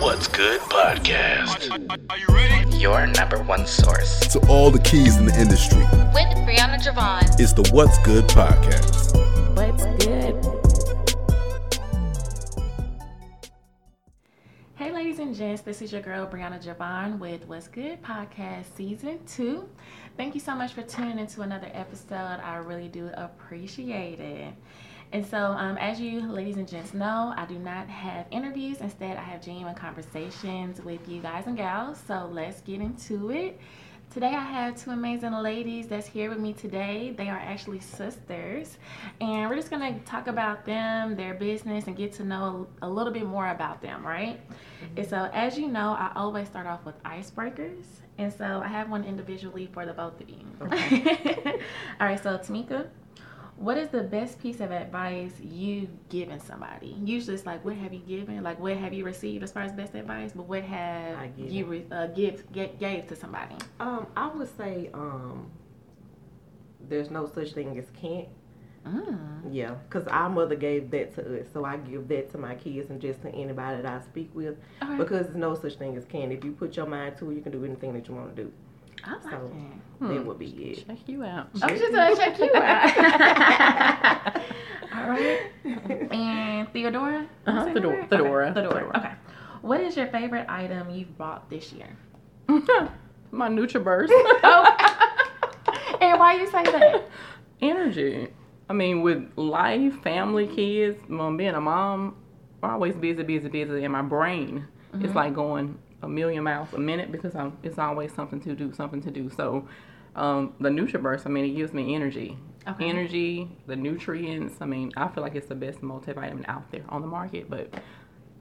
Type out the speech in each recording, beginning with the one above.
What's Good podcast. Are you ready? Your number one source. To all the keys in the industry, with Brianna Javon. it's the What's Good podcast. What's good? Hey, ladies and gents, this is your girl Brianna Javon with What's Good Podcast Season 2. Thank you so much for tuning into another episode. I really do appreciate it. And so, um, as you ladies and gents know, I do not have interviews. Instead, I have genuine conversations with you guys and gals. So, let's get into it. Today I have two amazing ladies that's here with me today. They are actually sisters, and we're just gonna talk about them, their business, and get to know a, a little bit more about them, right? And so, as you know, I always start off with icebreakers, and so I have one individually for the both of you. All right, so Tamika, what is the best piece of advice you've given somebody? Usually, it's like, what have you given? Like, what have you received as far as best advice? But what have you re- uh, give, get, gave to somebody? Um, I would say um, there's no such thing as can't. Mm. Yeah, because our mother gave that to us, so I give that to my kids and just to anybody that I speak with. Because there's no such thing as can't. If you put your mind to it, you can do anything that you want to do. I like So it. that would be it. Check you out. I was just gonna check you out. All right. And Theodora? Uh-huh, Theodora- Theodora. Okay. Theodora. Okay. What is your favorite item you've bought this year? My NutriBurst. And why you say that? Energy. I mean, with life, family, kids, mom, being a mom, I'm always busy, busy, busy, and my brain Mm-hmm. is like going a million miles a minute because I'm, it's always something to do, something to do. So, um, the NutriBurst, I mean, it gives me energy. Okay. Energy, the nutrients. I mean, I feel like it's the best multivitamin out there on the market, but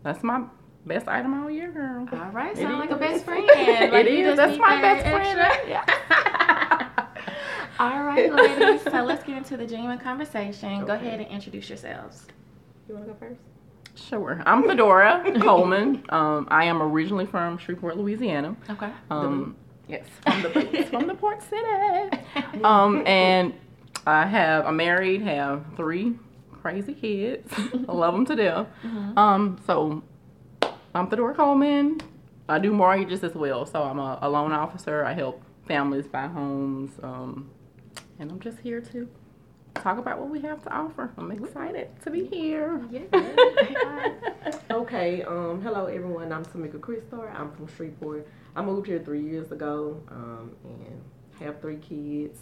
that's my best item all year, girl. All right, It sound like a best friend. It Like, you is. just That's my that best friend. extra- Yeah. All right, ladies. So let's get into the genuine conversation. Go ahead and introduce yourselves. You want to go first? Sure. I'm Fedora Coleman. Um, I am originally from Shreveport, Louisiana. Okay. Um, yes, from the boots, from the port city. Um, and I have I'm married, have three crazy kids. I love them to death. Um, so I'm Fedora Coleman. I do mortgages as well. So I'm a, a loan officer. I help families buy homes. Um, and I'm just here to talk about what we have to offer. I'm excited to be here. Okay. Um. Hello, everyone. I'm Tamika Christar. I'm from Shreveport. I moved here three years ago. Um. And have three kids.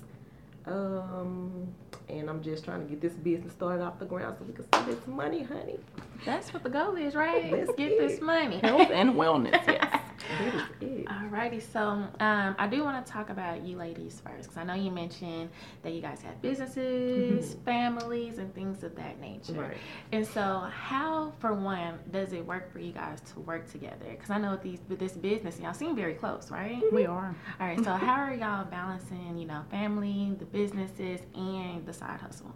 Um. And I'm just trying to get this business started off the ground so we can see this money, honey. That's what the goal is, right? Let's Let's get get this money. Health and wellness, yes. That is it. Alrighty, so um, I do want to talk about you ladies first because I know you mentioned that you guys have businesses, families, and things of that nature. Right. And so, how, for one, does it work for you guys to work together? Because I know with these with this business, y'all seem very close, right? We are. All right. So, how are y'all balancing, you know, family, the businesses, and the side hustle?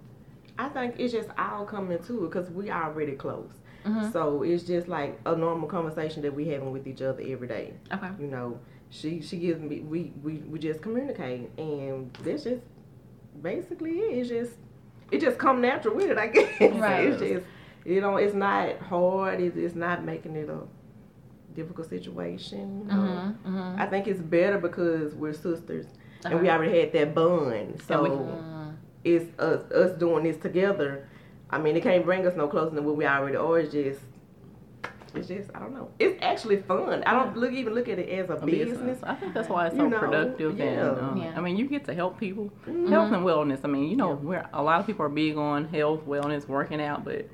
I think it's just all coming to it because we already close. Mhm. So it's just like a normal conversation that we having with each other every day. Okay. You know, she she gives me we we, we just communicate and that's just basically it. It's just it just come natural with it. I guess Right. it's just you know it's not hard. It's, it's not making it a difficult situation. Um, Mm-hmm. Mm-hmm. I think it's better because we're sisters and we Uh-huh. already had that bond. So we- Mm. it's us us doing this together. I mean, it can't bring us no closer than what we already are. It's just, it's just, I don't know. It's actually fun. I don't look even look at it as a, A business. I think that's why it's You so know, productive and yeah. um, Yeah. I mean you get to help people. Mhm. Health and wellness. I mean, you know, we're a lot of people are big on health, wellness, working out, but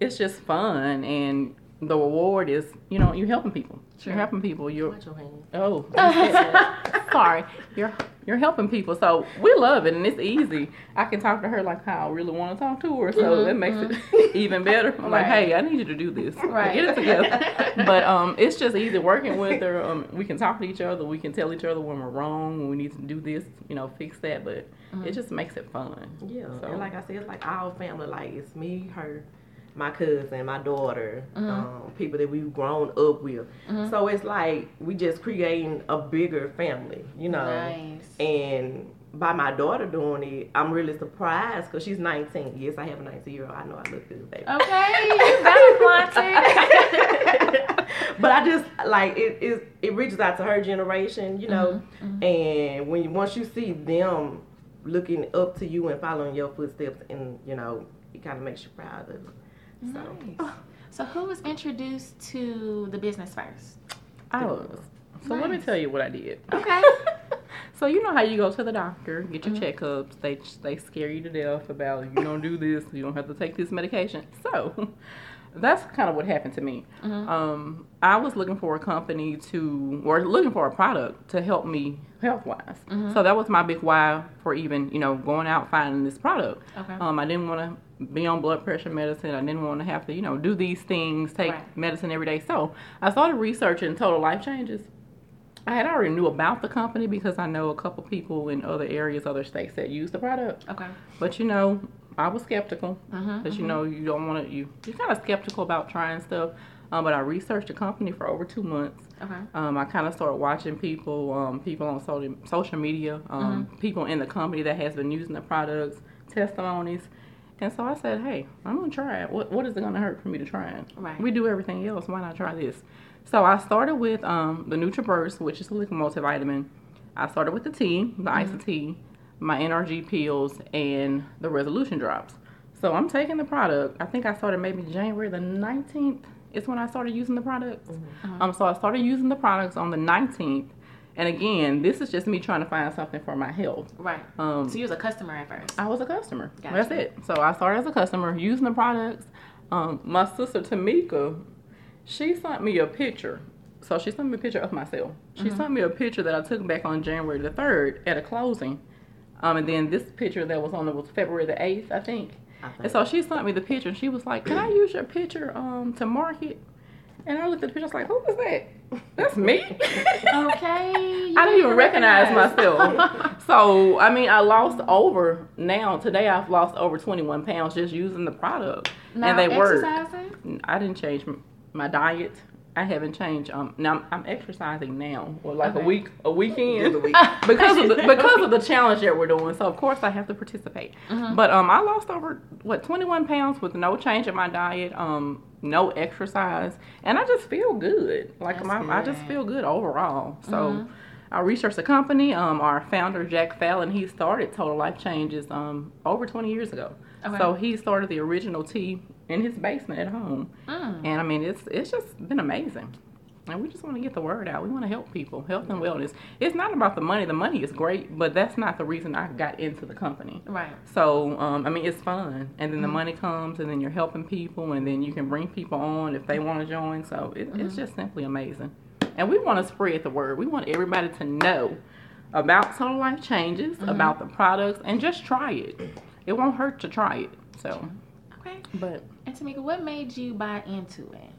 it's just fun and the reward is, you know, you're helping people. Sure. You're helping people. You're Watch your oh sorry. You're you're helping people. So we love it and it's easy. I can talk to her like how I really want to talk to her. So that makes it even better. I'm like, hey, I need you to do this. Right. Get it together. but um it's just easy working with her. Um we can talk to each other, we can tell each other when we're wrong, when we need to do this, you know, fix that, but it just makes it fun. Yeah, So- and like I said, it's like our family. Like it's me, her, my cousin, my daughter, um, people that we've grown up with. So it's like we just creating a bigger family, you know. Nice. And by my daughter doing it, I'm really surprised because she's 19. Yes, I have a 19 year old. I know I look good, baby. Okay, you better flaunt but I just like it, it. It reaches out to her generation, you know. Mm-hmm, And when you, once you see them looking up to you and following your footsteps, and you know, it kind of makes you proud of them. So Nice. So who was introduced to the business first? I was. So let me tell you what I did. Okay. So you know how you go to the doctor, get your Mm-hmm. checkups. They they scare you to death about you don't do this, you don't have to take this medication. So that's kind of what happened to me. Mm-hmm. Um, I was looking for a company to, or looking for a product to help me health wise. Mm-hmm. So that was my big why for even you know going out finding this product. Okay. Um, I didn't want to be on blood pressure medicine. I didn't want to have to you know do these things, take Right. medicine every day. So I started researching total life changes. I had already knew about the company because I know a couple people in other areas, other states that use the product. Okay. But you know, I was skeptical Mm-hmm, because you know you don't want to you you're kind of skeptical about trying stuff. Um, but I researched the company for over two months. Okay. Um, I kind of started watching people, um, people on social social media, um, Mm-hmm. people in the company that has been using the products, testimonies. And so I said, hey, I'm gonna try it. What what is it gonna hurt for me to try it? Right. We do everything else. Why not try this? So I started with um, the NutriBurst, which is a liquid multivitamin. I started with the tea, the Mm-hmm. Iaso tea, my NRG pills, and the Resolution drops. So I'm taking the product. I think I started maybe January the 19th is when I started using the products. Mm-hmm. Um, so I started using the products on the 19th. And again, this is just me trying to find something for my health. Right. Um, so you was a customer at first. I was a customer. Gotcha. That's it. So I started as a customer using the products. Um, my sister Tamika, she sent me a picture. So she sent me a picture of myself. She Mm-hmm. sent me a picture that I took back on January the third at a closing. Um, and then this picture that was on it was February the eighth, I think. I think. And so she sent me the picture, and she was like, "Can I use your picture um to market?" And I looked at the picture, I was like, "Who is that? That's me." Okay. I didn't even recognize recognize. myself. so I mean, I lost over now. Today, I've lost over 21 pounds just using the product, Now, and they work. I didn't change my diet. I haven't changed. Um, now I'm, I'm exercising now, or like Okay. a week, a weekend, week. because of the because of the challenge that we're doing. So of course I have to participate. Mm-hmm. But um, I lost over what 21 pounds with no change in my diet, um, no exercise, and I just feel good. Like my, I just feel good overall. So. Mhm. I researched the company. Um, our founder Jack Fallon, he started Total Life Changes um, over 20 years ago. Okay. So he started the original tea in his basement at home, Mm. and I mean it's it's just been amazing. And we just want to get the word out. We want to help people, health and wellness. It's not about the money. The money is great, but that's not the reason I got into the company. Right. So, um, I mean, it's fun. And then the Mm-hmm. money comes, and then you're helping people, and then you can bring people on if they want to join. So, it, Mm-hmm. it's just simply amazing. And we want to spread the word. We want everybody to know about Total Life Changes, Mm-hmm. about the products, and just try it. It won't hurt to try it. So, Okay. but And Tamika, what made you buy into it?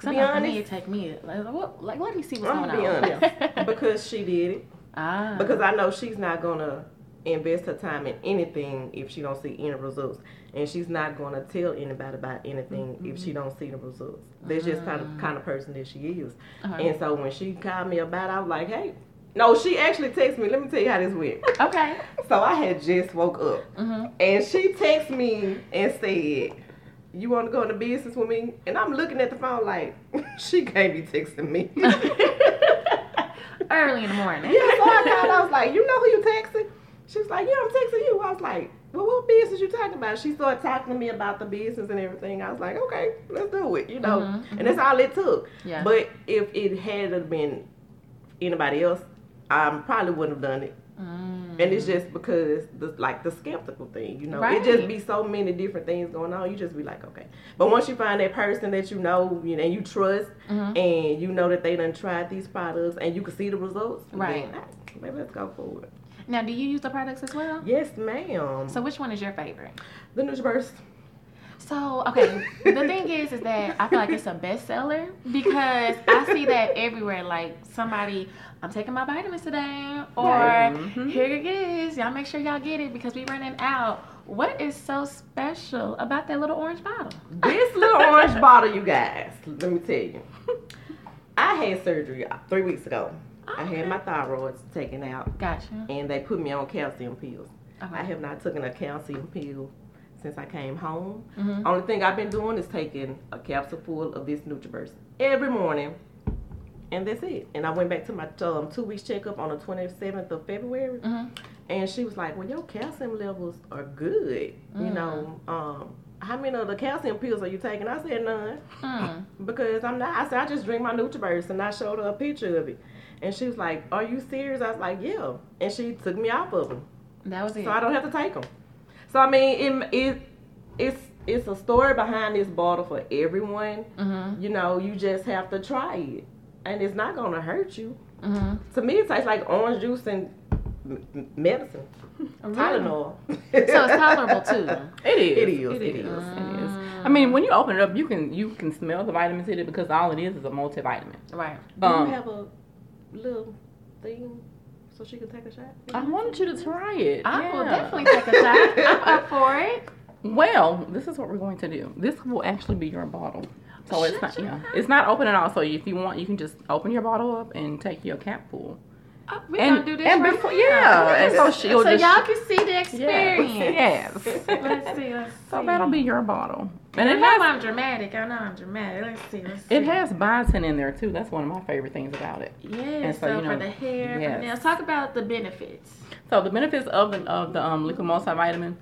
To be Because for me, honest- it take me like, what, like let me see what's I'm going gonna be on. honest because she did it. ah. Because I know she's not gonna invest her time in anything if she don't see any results, and she's not gonna tell anybody about anything if she don't see the results. That's just kind of kind of person that she is. Uh-huh. And so when she called me about, it, I was like, hey. No, she actually texted me. Let me tell you how this went. okay. So I had just woke up, Mhm. and she texted me and said, "You want to go into business with me?" And I'm looking at the phone like, she can't be texting me. Early in the morning. Yeah, so I called. I was like, "You know who you texting?" She was like, "Yeah, I'm texting you." I was like, "Well, what business you talking about?" She started talking to me about the business and everything. I was like, "Okay, let's do it," you know. Mhm, And that's all it took. Yeah. But if it had been anybody else, I probably wouldn't have done it. Mm. And it's just because the like the skeptical thing, you know. Right. It just be so many different things going on. You just be like, okay. But once you find that person that you know, you know, you trust, Mhm. and you know that they done tried these products, and you can see the results, Right. Then, maybe let's go forward. Now, do you use the products as well? Yes, ma'am. So, which one is your favorite? the NutriBurst. So, okay, the thing is, is that I feel like it's a bestseller because I see that everywhere. Like somebody, I'm taking my vitamins today, or. Mhm. here it is. Y'all make sure y'all get it because we running out. What is so special about that little orange bottle? This little orange bottle, you guys. Let me tell you. I had surgery three weeks ago. I had my thyroids taken out, Gotcha. and they put me on calcium pills. Okay. I have not taken a calcium pill since I came home. Mm-hmm. Only thing I've been doing is taking a capsule full of this NutriBurst every morning, and that's it. And I went back to my um, two weeks checkup on the 27th of February, Mhm. and she was like, "Well, your calcium levels are good. You know, um, how many of the calcium pills are you taking?" I said none Mm. because I'm not. I said I just drink my NutriBurst, and I showed her a picture of it, and she was like, "Are you serious?" I was like, "Yeah," and she took me off of them That was it. so I don't have to take them. So I mean, it, it it's it's a story behind this bottle for everyone. Mhm. You know, you just have to try it, and it's not gonna hurt you. Mhm. To me, it tastes like orange juice and m- m- medicine, Tylenol. So it's tolerable too. It is. It is, It it is. is. It is. I mean, when you open it up, you can you can smell the vitamins in it because all it is is a multivitamin. Right. Do Um, you have a little thing so she can take a shot? I wanted you to try it. I will definitely take a shot. I'm up for it. Well, this is what we're going to do. This will actually be your bottle. So it's not yeah, it's not open at all. So if you want, you can just open your bottle up and take your cap full. Oh, we And- gonna do this and right before- now. yeah, and so she'll so just- y'all can see the experience. Yes. Let's see. Let's see. So that'll be your bottle. And I it know has I'm dramatic. I know I'm dramatic. Let's see. Let's see. it has biotin in there too. That's one of my favorite things about it. Yeah. and So, so, you for the hair, yes. nails. Talk about the benefits. So the benefits of the of the um, liquid multivitamin,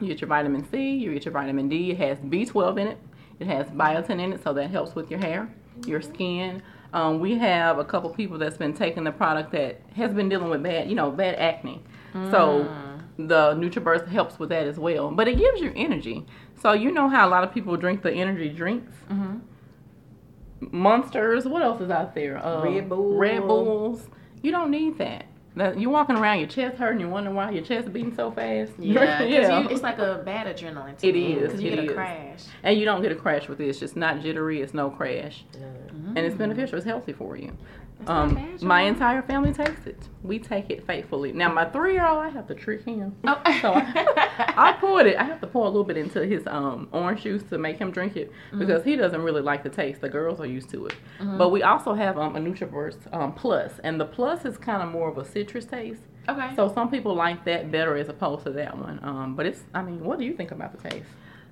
you get your vitamin C, you get your vitamin D. It has B12 in it. It has biotin in it, so that helps with your hair, your skin. Um, we have a couple people that's been taking the product that has been dealing with bad, you know, bad acne. So the NutriBurst helps with that as well. But it gives you energy. So you know how a lot of people drink the energy drinks. Monsters. What else is out there? Um, Red Bull. Red Bulls. You don't need that. That you're walking around, your chest hurting, you're wondering why your chest is beating so fast. Yeah. 'cause yeah. You, it's like a bad adrenaline. To It me, is, Because you it get a crash. and you don't get a crash with it. It's just not jittery. It's no crash, mm-hmm. and it's beneficial. It's healthy for you. Um, bad, my entire family takes it. We take it faithfully. Now my three-year-old, I have to trick him. Oh. So I, I poured it. I have to pour a little bit into his um, orange juice to make him drink it Mm-hmm. because he doesn't really like the taste. The girls are used to it. But we also have um, a NutriBurst um, Plus, and the Plus is kind of more of a citrus taste. okay. So some people like that better as opposed to that one. Um, but it's, I mean, what do you think about the taste?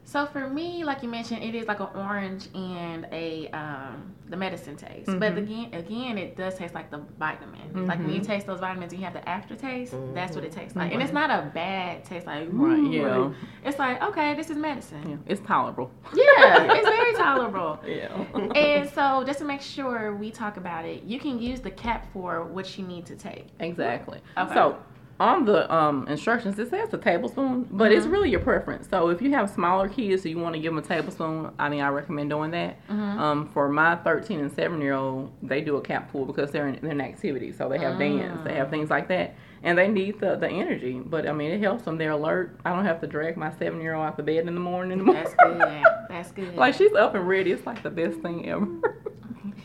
So for me, like you mentioned, it is like an orange and a um, the medicine taste. But Mm-hmm. again, again, it does taste like the vitamin. Like when you taste those vitamins, you have the aftertaste. That's what it tastes like, and it's not a bad taste. Like Mm-hmm. Right, yeah. it's like okay, this is medicine. Yeah, it's tolerable. Yeah, it's very tolerable. Yeah. And so, just to make sure we talk about it, you can use the cap for what you need to take. Exactly. Okay. So on the um, instructions, it says a tablespoon, but it's really your preference. So if you have smaller kids, so you want to give them a tablespoon, I mean, I recommend doing that. Um, for my 13 and 7 year old, they do a cap pool because they're in, they're in activity, so they have dance, they have things like that, and they need the, the energy. But I mean, it helps them. They're alert. I don't have to drag my seven year old out the bed in the morning anymore. That's good. That's good. like she's up and ready. It's like the best thing ever.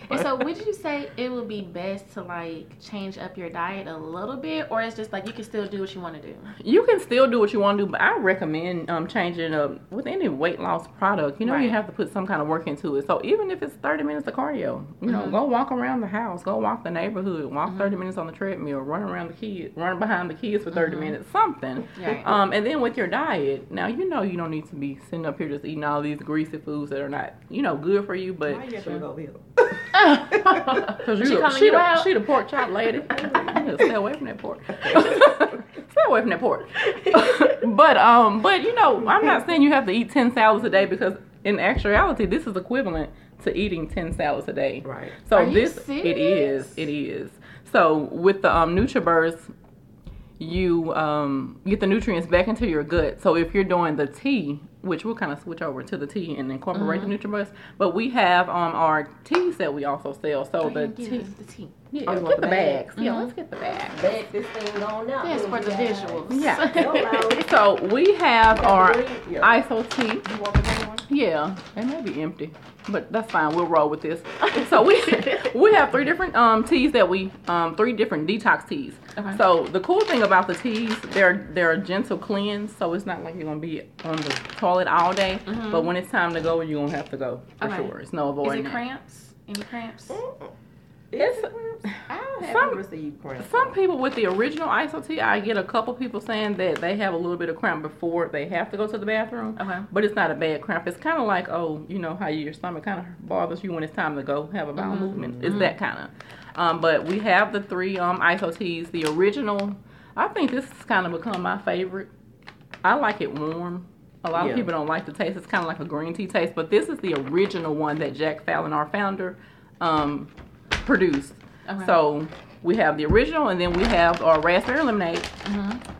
and so, would you say it would be best to like change up your diet a little bit, or it's just like you can still do what you want to do? You can still do what you want to do, but I recommend um, changing up with any weight loss product. You know, you have to put some kind of work into it. So even if it's 30 minutes of cardio, you know, go walk around the house, go walk the neighborhood, walk 30 minutes on the treadmill, run around the kids, run behind the kids for 30 minutes, something. Right. Um, and then with your diet, now you know you don't need to be sitting up here just eating all these greasy foods that are not, you know, good for you, but Why you have to? Cause She calling she, the, she the pork chop lady. Stay away from that pork. stay away from that pork. but um, but you know, I'm not saying you have to eat ten salads a day because in actuality, this is equivalent to eating ten salads a day. Right. So Are this it is it is. So with the um NutriBurst, you um get the nutrients back into your gut. So if you're doing the tea, which we'll kind of switch over to the tea and incorporate Mm-hmm. the NutriBurst, but we have um our teas that we also sell. So the tea. the tea. Yeah, Oh, you get the the bags. bags? Yeah, let's get the bags. Back this thing on now. Yes, for the visuals. Yeah. So we have our Yeah. Iaso tea. You want the one? Yeah, it may be empty, but that's fine. We'll roll with this. So we we have three different um teas that we um three different detox teas. Okay. So the cool thing about the teas, they're they're a gentle cleanse, so it's not like you're gonna be on the toilet all day. But when it's time to go, you're gonna have to go for Mm-hmm. Okay. sure. It's no Is avoiding it it. cramps? Any cramps? Is It's- cramps? I some- haven't received cramps. Some people with the original Iaso tea, I get a couple people saying that they have a little bit of cramp before they have to go to the bathroom. Okay. But it's not a bad cramp. It's kind of like, oh, you know how your stomach kind of bothers you when it's time to go have a bowel movement. It's that kind of. Um, but we have the three um, Iaso teas. The original, I think this has kind of become my favorite. I like it warm. A lot Yeah. of people don't like the taste. It's kind of like a green tea taste, but this is the original one that Jack Fallon, our founder, um, produced. Okay. So we have the original, and then we have our raspberry lemonade,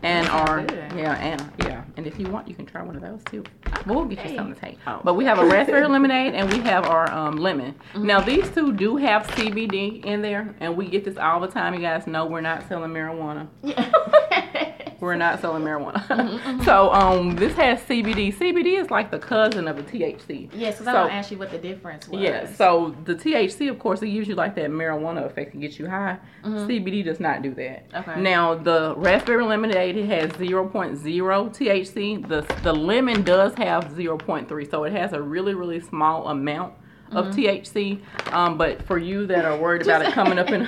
and our yeah, and yeah, and if you want, you can try one of those too. We'll get you something to take. Oh. But we have a raspberry lemonade, and we have our um, lemon. Mm-hmm. Now these two do have CBD in there, and we get this all the time. You guys know we're not selling marijuana. We're not selling marijuana. Mm-hmm, so um, this has CBD. CBD is like the cousin of the THC. Yes, because I So- to ask you what the difference was. Yeah, so the THC, of course, it gives you like that marijuana effect to get you high. CBD does not do that. Mm-hmm. Okay. Now the raspberry lemonade it has 0.0 THC. The the lemon does have 0.3, so it has a really really small amount of Mm-hmm. THC. Um, but for you that are worried about it coming up in,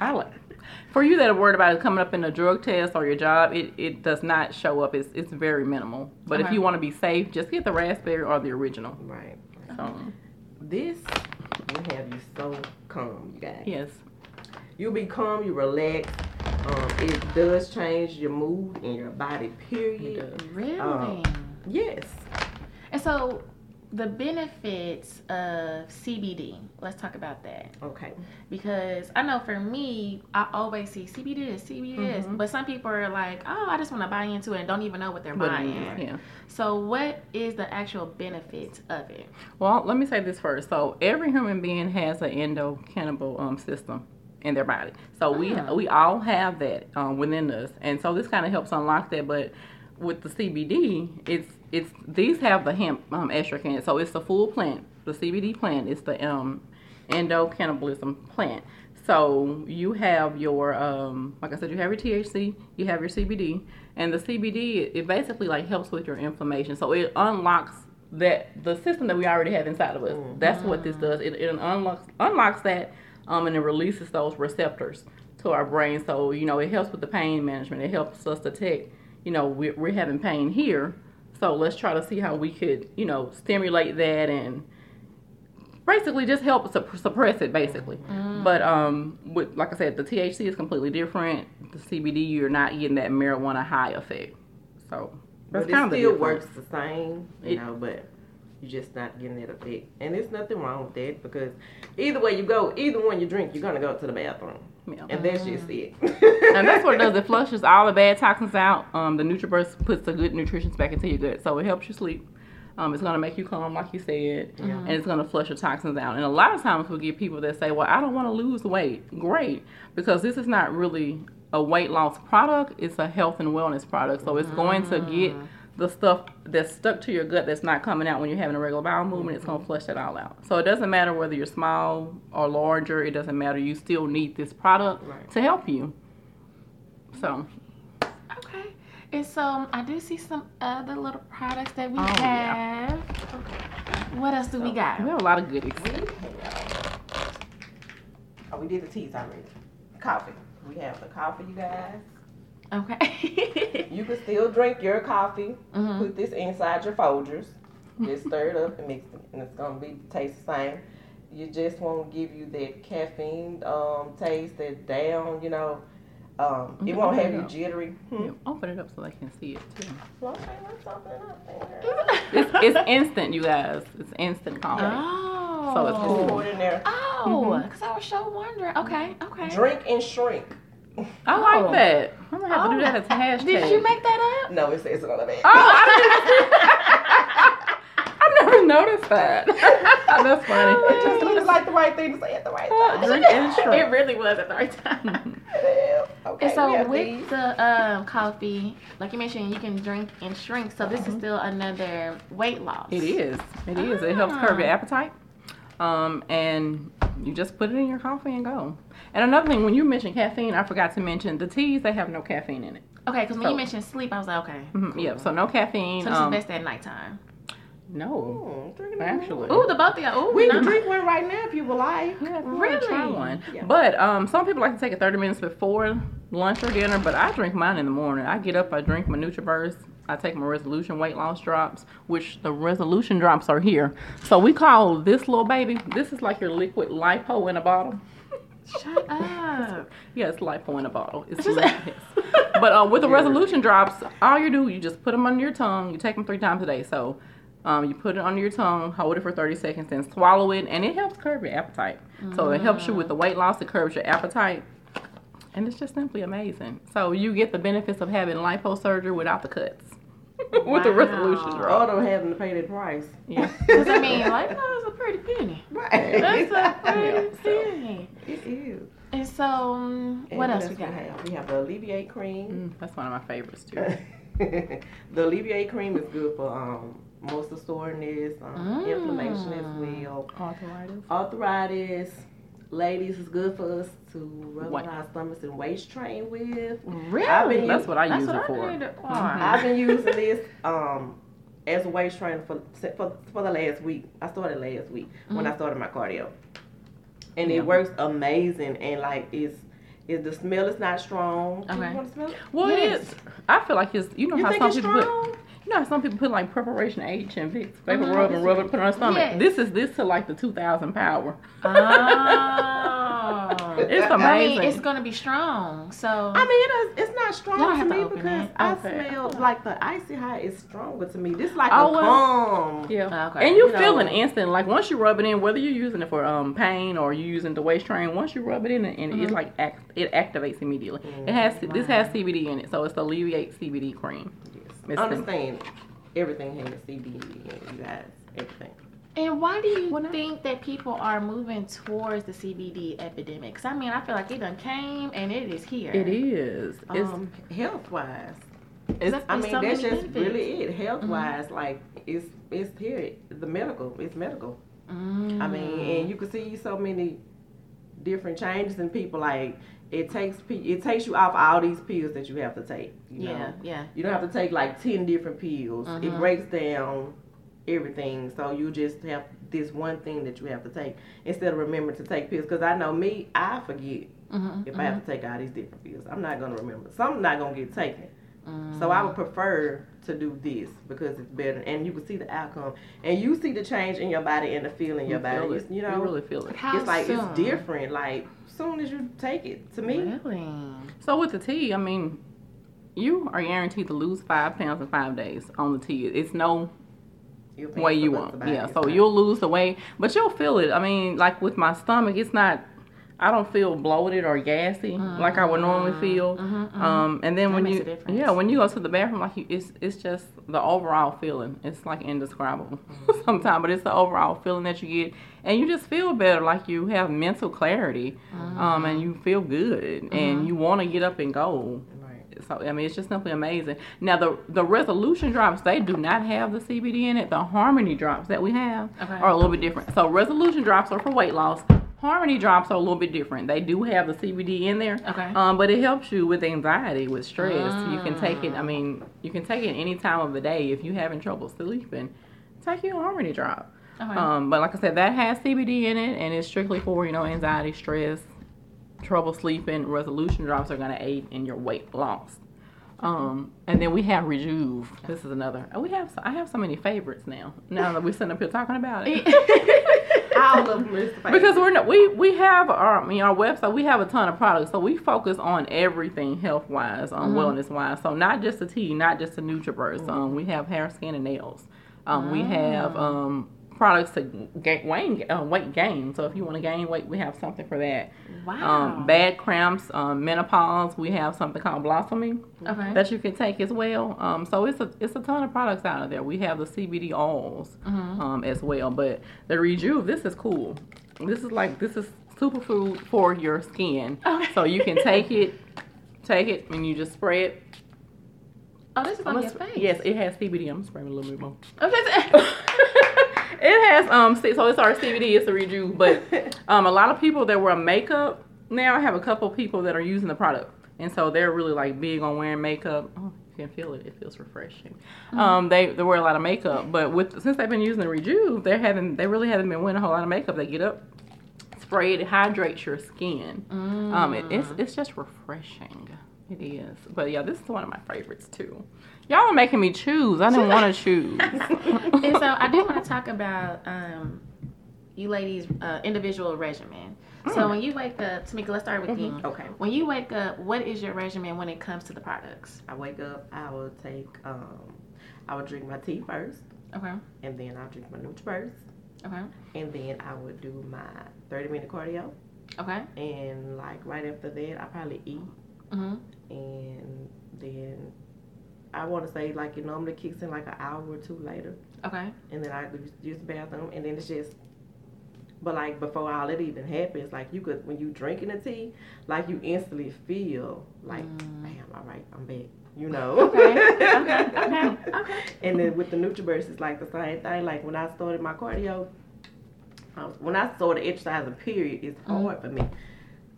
I like. For you that are worried about it coming up in a drug test or your job, it, it does not show up. It's, it's very minimal. But if you want to be safe, just get the raspberry or the original. Right. So, This will have you so calm, you guys. yes. You'll be calm, you relax. Um, it does change your mood and your body, period. Really? Um, Yes. and so the benefits of CBD. Let's talk about that Okay. because I know for me, I always see CBD is CBD is, Mm-hmm. but some people are like, oh, I just want to buy into it and don't even know what they're But, buying. yeah. So what is the actual benefits of it? Well, let me say this first. So every human being has an endocannabinoid um, system in their body. So we Ah. we all have that um, within us, and so this kind of helps unlock that. But with the CBD, it's it's these have the hemp um, extract in it, so it's the full plant. The CBD plant It's the um, endocannabinoid plant. So you have your, um, like I said, you have your THC, you have your CBD, and the CBD it, it basically like helps with your inflammation. So it unlocks that the system that we already have inside of us. That's what this does. It, it unlocks unlocks that, um, and it releases those receptors to our brain. So you know it helps with the pain management. It helps us detect, you know, we're, we're having pain here. So let's try to see how we could, you know, stimulate that and basically just help supp- suppress it basically but um with like i said the thc is completely different the cbd you're not getting that marijuana high effect so that's But it kind of the still works the same, you It- know, but you're just not getting it that effect. And there's nothing wrong with that because either way you go, either one you drink, you're gonna go to the bathroom. Yeah. And that's just it. and that's what it does it flushes all the bad toxins out um the nutriburst puts the good nutrition back into your gut so it helps you sleep um, it's gonna make you calm, like you said, and it's gonna flush your toxins out. And a lot of times we get people that say, "Well, I don't want to lose weight." Great, because this is not really a weight loss product; it's a health and wellness product. So it's going to get the stuff that's stuck to your gut that's not coming out when you're having a regular bowel movement. It's gonna flush that all out. So it doesn't matter whether you're small or larger; it doesn't matter. You still need this product Right. to help you. So Okay. And so um, I do see some other little products that we Oh, yeah. have. What else do we got? we have a lot of goodies. oh, we did the teas already. Coffee. We have the coffee, you guys. Okay. You can still drink your coffee. Mhm. Put this inside your Folgers. Just stir it up and mix it, and it's gonna be taste the same. You just won't give you that caffeine um, taste, that down, you know. Um, it won't have open you up. jittery. Hmm. Yeah, open it up so they can see it too. Okay, let's open it up there. It's, it's instant, you guys. It's instant coffee. oh. So it's Just cool. it in there. Oh, because I was so wondering. Okay, okay. Drink and shrink. I like Oh. that. I'm gonna have to Oh. do that as a hashtag. Did you make that up? No, it says it on the back. Oh, I didn't. I never noticed that. That's funny. It funny. just looks like the right thing to say at the right time. Drink and It really was at the right time. Yeah. Okay, And so with these. the um, coffee, like you mentioned, you can drink and shrink. So this is Mm-hmm. still another weight loss. It is. It is. It helps curb your Ah. appetite. Um, and you just put it in your coffee and go. And another thing, when you mentioned caffeine, I forgot to mention the teas. They have no caffeine in it. Okay, because when So- you mentioned sleep, I was like, okay. Mhm, Yeah. So no caffeine. So this um, is best at nighttime. No, Mm, drinking actually. Ooh, the both of y'all. Ooh, We can drink one right now if you would like. Yeah, if Try Really? one. Yeah. But um, some people like to take it 30 minutes before lunch or dinner, but I drink mine in the morning. I get up, I drink my NutriBurst, I take my resolution weight loss drops, which the resolution drops are here. So we call this little baby, this is like your liquid lipo in a bottle. Shut up. Yeah, it's lipo in a bottle. It's. But uh, with the resolution drops, all you do, you just put them under your tongue. You take them three times a day. So um, you put it under your tongue, hold it for 30 seconds, then swallow it, and it helps curb your appetite. So it helps you with the weight loss, it curbs your appetite. And it's just simply amazing. So you get the benefits of having liposurgery without the cuts. with the resolution Wow. drop. Or them having to pay that price. Yeah. Because I mean, like, no, it's a pretty penny. Right. That's a pretty Yeah, so- penny. it is. And so, um, And what else we else got? have? We have the Alleviate cream. Mm, that's one of my favorites too. the Alleviate cream is good for um, muscle soreness, um, Mm. inflammation as well. Arthritis. Arthritis. Ladies, it's good for us to rub What? on our stomachs and waist train with. Really? I've been That's what I That's use what it for. it for. I've been using this um, as a waist trainer for, for for the last week. I started last week when I started my cardio, and Yeah. it works amazing. And like it's, is the smell is not strong. Do Okay. You want to smell it? Well, Yes. it is. I feel like it's. You know You how some it's people strong? put. You know how some people put like preparation H and Vicks vapor Mhm. rub and rub it, put it on their stomach. Yes. This is this to like the 2,000 power. Oh. It's I amazing. mean, it's gonna be strong. So I mean, it is, it's not strong to me because. I Okay. smell like the icy hot is stronger to me. This like Oh, a well. calm. yeah. Okay. And you You feel know. an instant like once you rub it in, whether you're using it for um pain or you're using the waist train, once you rub it in, and Mm-hmm. it's like act, it activates immediately. It has this has CBD in it, so it's the Alleviate CBD cream. Yes. It's Understand, everything has CBD in it, you guys. Everything. And why do you Well, think that people are moving towards the CBD epidemic? 'Cause I mean, I feel like it done came and it is here. It is. It's, Um, health wise. it's I mean, so that's just benefits. really it. Health wise, like it's it's here. The medical, it's medical. Mm. I mean, and you can see so many different changes in people. Like it takes it takes you off all these pills that you have to take. You yeah, know? yeah. You don't have to take like ten different pills. It Mhm. breaks down everything, so you just have this one thing that you have to take instead of remembering to take pills. Because I know me, I forget Mm-hmm, if I have to take all these different pills. I'm not gonna remember. Some not gonna get taken. So I would prefer to do this because it's better, and you can see the outcome, and you see the change in your body and the feel in your body. feel It's- it. You know, you really feel it. How it's like soon? it's different. Like soon as you take it, to me, Really? So with the tea, I mean, you are guaranteed to lose five pounds in five days on the tea. It's no way you about want. about Yeah, it. so you'll lose the weight, but you'll feel it. I mean, like with my stomach, it's not. I don't feel bloated or gassy like I would normally feel. Um, and then That when you, yeah, when you go to the bathroom, like you, it's it's just the overall feeling. It's like indescribable sometimes, but it's the overall feeling that you get, and you just feel better. Like you have mental clarity, um, and you feel good, and you want to get up and go. Right. So I mean, it's just simply amazing. Now the the resolution drops they do not have the CBD in it. The Harmony drops that we have Okay. are a little bit different. So resolution drops are for weight loss. Harmony drops are a little bit different. They do have the CBD in there. Okay. Um, but it helps you with anxiety, with stress. You can take it. I mean, you can take it any time of the day if you're having trouble sleeping. Take your Harmony drop. Okay. Um, but like I said, that has CBD in it, and it's strictly for you know anxiety, stress, trouble sleeping. Resolution drops are gonna aid in your weight loss. Um, and then we have Rejuve. This is another. We have I have so many favorites now. Now that we're sitting up here talking about it. All of them is the because we're not, we we have our I mean, our website. We have a ton of products, so we focus on everything health wise, um, wellness wise. So not just the tea, not just the NutriBurst. Um, we have hair, skin, and nails. Um, we have um products to gain weight, uh, weight gain. So if you want to gain weight, we have something for that. wow. Um, bad cramps, um, menopause, we have something called blossoming okay. that you can take as well. Um, so it's a it's a ton of products out of there. We have the CBD oils um, as well, but the Rejuve, this is cool. This is like this is superfood for your skin. Okay. So you can take it, take it, and you just spray it. oh, this is on your face. Yes, it has CBD. I'm spraying a little bit more. Just- it has um so it's our CBD, it's a Rejuve, but um a lot of people that wear makeup now I have a couple people that are using the product. And so they're really like big on wearing makeup. Oh, you can feel it. It feels refreshing. Um, they they wear a lot of makeup, but with since they've been using the Rejuve, they're having they really haven't been wearing a whole lot of makeup. They get up, spray it, it hydrates your skin. Um, it, it's it's just refreshing. It is. But yeah, this is one of my favorites too. Y'all are making me choose. I didn't want to choose. and so I do want to talk about um, you ladies' uh, individual regimen. So when you wake up, Tamika, let's start with you. Okay. When you wake up, what is your regimen when it comes to the products? I wake up, I will take, um, I will drink my tea first, Okay. and then I'll drink my NutriBurst, Okay. and then I would do my 30 minute cardio, Okay. and like right after that, I probably eat, Mm-hmm. and then I want to say like it normally kicks in like an hour or two later, Okay. and then I use- the bathroom, and then it's just. But like before all that even happens, like you could when you drinking the tea, like you instantly feel like, mm. damn, all right, I'm back. You know. Okay. Okay. Okay. Okay. And then with the NutriBurst, it's like the same thing. Like when I started my cardio, I was, when I started exercising, period, it's mm-hmm. hard for me.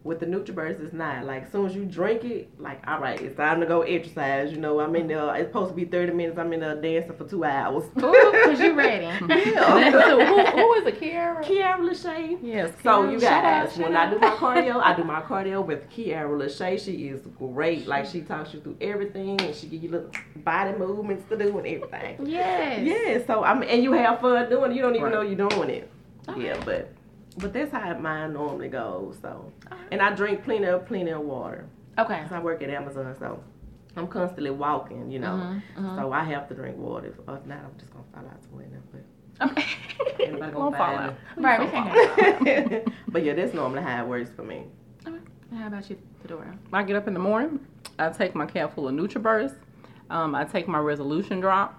With the NutriBurst, it's not. Like as soon as you drink it, like all right, it's time to go exercise. You know, I'm in there. It's supposed to be 30 minutes. I'm in there dancing for two hours. Ooh, cause you ready. yeah. who, who is it, Keaira? Keaira LaShae. Yes. So you guys, when out. I do my cardio, I do my cardio with Keaira LaShae. She is great. Like she talks you through everything, and she give you little body movements to do and everything. Yes. Yeah, so I'm and you have fun doing it. You don't even Right. know you're doing it. Okay. Yeah, but but that's how mine normally goes. So, and I drink plenty of plenty of water. Okay. 'Cause I work at Amazon, so I'm constantly walking. You know, Mhm, mhm. so I have to drink water. If if not, I'm just gonna fall out somewhere. But Okay. anybody gonna fall find out. right. We can. me. but yeah, that's normally how it works for me. How about you, Fedora? I get up in the morning. I take my cap full of NutriBurst. Um, I take my resolution drops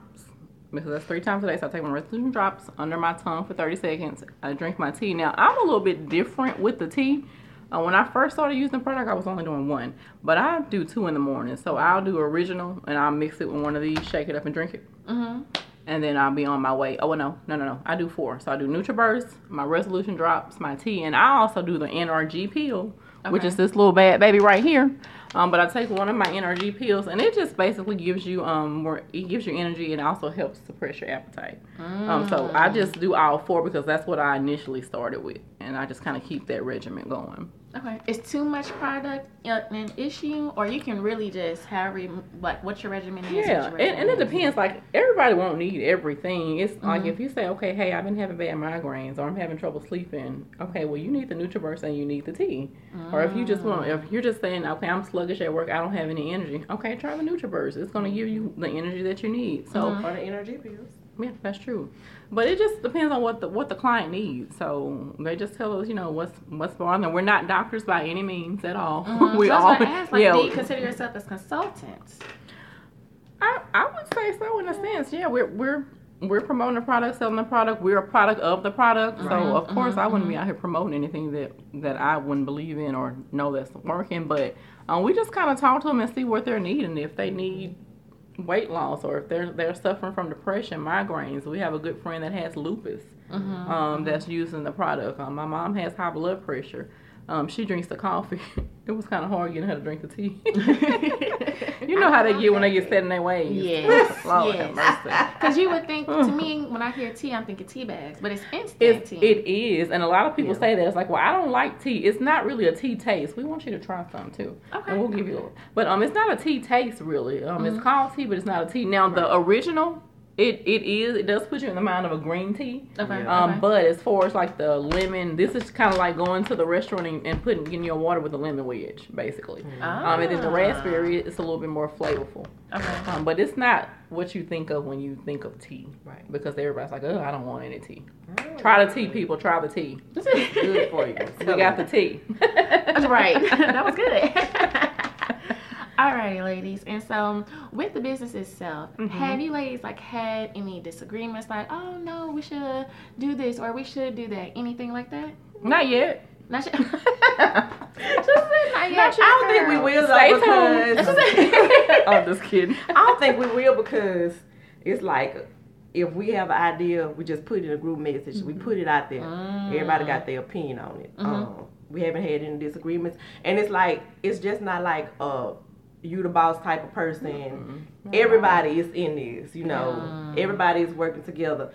because that's three times a day. So I take my resolution drops under my tongue for 30 seconds. I drink my tea. Now I'm a little bit different with the tea. Uh, when I first started using the product, I was only doing one, but I do two in the morning. So I'll do original and I'll mix it with one of these, shake it up and drink it. Mm-hmm. and then I'll be on my way. Oh no, no, no, no. I do four. So I do NutriBurst, my Resolution drops, my tea, and I also do the NRG pill, which is this little bad baby right here. Um, but I take one of my energy pills, and it just basically gives you um more. It gives you energy and also helps suppress your appetite. Um, so I just do all four because that's what I initially started with, and I just kind of keep that regimen going. Okay. Is too much product uh, an issue, or you can really just however you, like what your regimen is? Yeah, your and, regimen and it is. depends. Like everybody won't need everything. It's like Mm-hmm. if you say, okay, hey, I've been having bad migraines or I'm having trouble sleeping. Okay, well you need the NutriBurst and you need the tea. Or if you just want, Mm. if you're just saying, okay, I'm sluggish at work, I don't have any energy. Okay, try the NutriBurst. It's gonna give you the energy that you need. So Mm-hmm. Or the energy pills. Yeah, that's true. But it just depends on what the what the client needs. So they just tell us, you know, what's what's bothering. We're not doctors by any means at all. Mhm. we So all, what I asked. Like, yeah. do you consider yourself as consultants? I, I would say so in a sense. Yeah, we're we're we're promoting the product, selling the product. We're a product of the product. So of course I wouldn't be out here promoting anything that that I wouldn't believe in or know that's working. But um, we just kind of talk to them and see what they're needing. If they need weight loss or if they're they're suffering from depression, migraines. We have a good friend that has lupus. Um, that's using the product. Um, my mom has high blood pressure. Um, she drinks the coffee. it was kind of hard getting her to drink the tea. you know how they get when they get set in their ways. Yes, Lord yes. Because you would think to me when I hear tea, I'm thinking tea bags, but it's instant It's, tea. it is, and a lot of people Yeah. say that it's like, well, I don't like tea. It's not really a tea taste. We want you to try some too, Okay. and we'll give you. A, but um, it's not a tea taste really. Um, Mm-hmm. it's called tea, but it's not a tea. Now the original, it it is. It does put you in the mind of a green tea. okay. Um, okay. but as far as like the lemon, this is kind of like going to the restaurant and, and putting getting your water with a lemon wedge, basically. Um, and then the Ah. raspberry, it's a little bit more flavorful. Okay. Um, but it's not what you think of when you think of tea, Right. Because everybody's like, oh, I don't want any tea. Try the tea, people. Try the tea. This is good for you. We got the tea. right. that was good. Alrighty, ladies. And so, with the business itself, Mm-hmm. have you ladies like had any disagreements? Like, oh no, we should do this or we should do that. Anything like that? Not yet. Not yet. Just say not yet. I don't think we will though because I'm just kidding. I don't think we will because it's like if we have an idea, we just put it in a group message. We put it out there. Everybody got their opinion on it. Um, we haven't had any disagreements, and it's like it's just not like uh you the boss type of person. Mm-hmm. Everybody is in this, you know. Everybody is working together.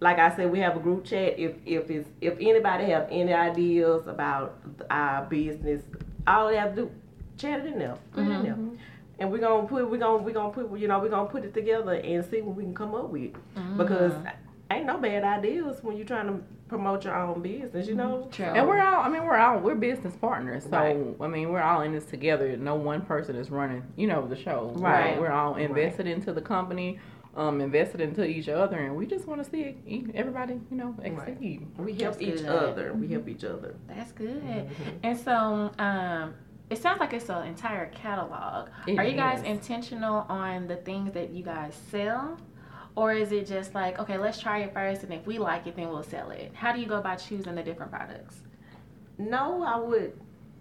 Like I said, we have a group chat. If if it's if anybody have any ideas about our business, all they have to do, chat it in there, put it in there, mm-hmm. and we're gonna put we're gonna we're gonna put you know we're gonna put it together and see what we can come up with mm-hmm. because ain't no bad ideas when you're trying to promote your own business, you know. True. And we're all, I mean, we're all, we're business partners. So, Right. I mean, we're all in this together. No one person is running, you know, the show. We're- Right. We're, all invested into the company, um, invested into each other, and we just want to see e- everybody, you know, exceed. We help That's each good. other. We help each other. That's good. Mm-hmm. And so, um, it sounds like it's an entire catalog. It Are you guys is. intentional on the things that you guys sell? Or is it just like, okay, let's try it first, and if we like it, then we'll sell it? How do you go about choosing the different products? No, I would.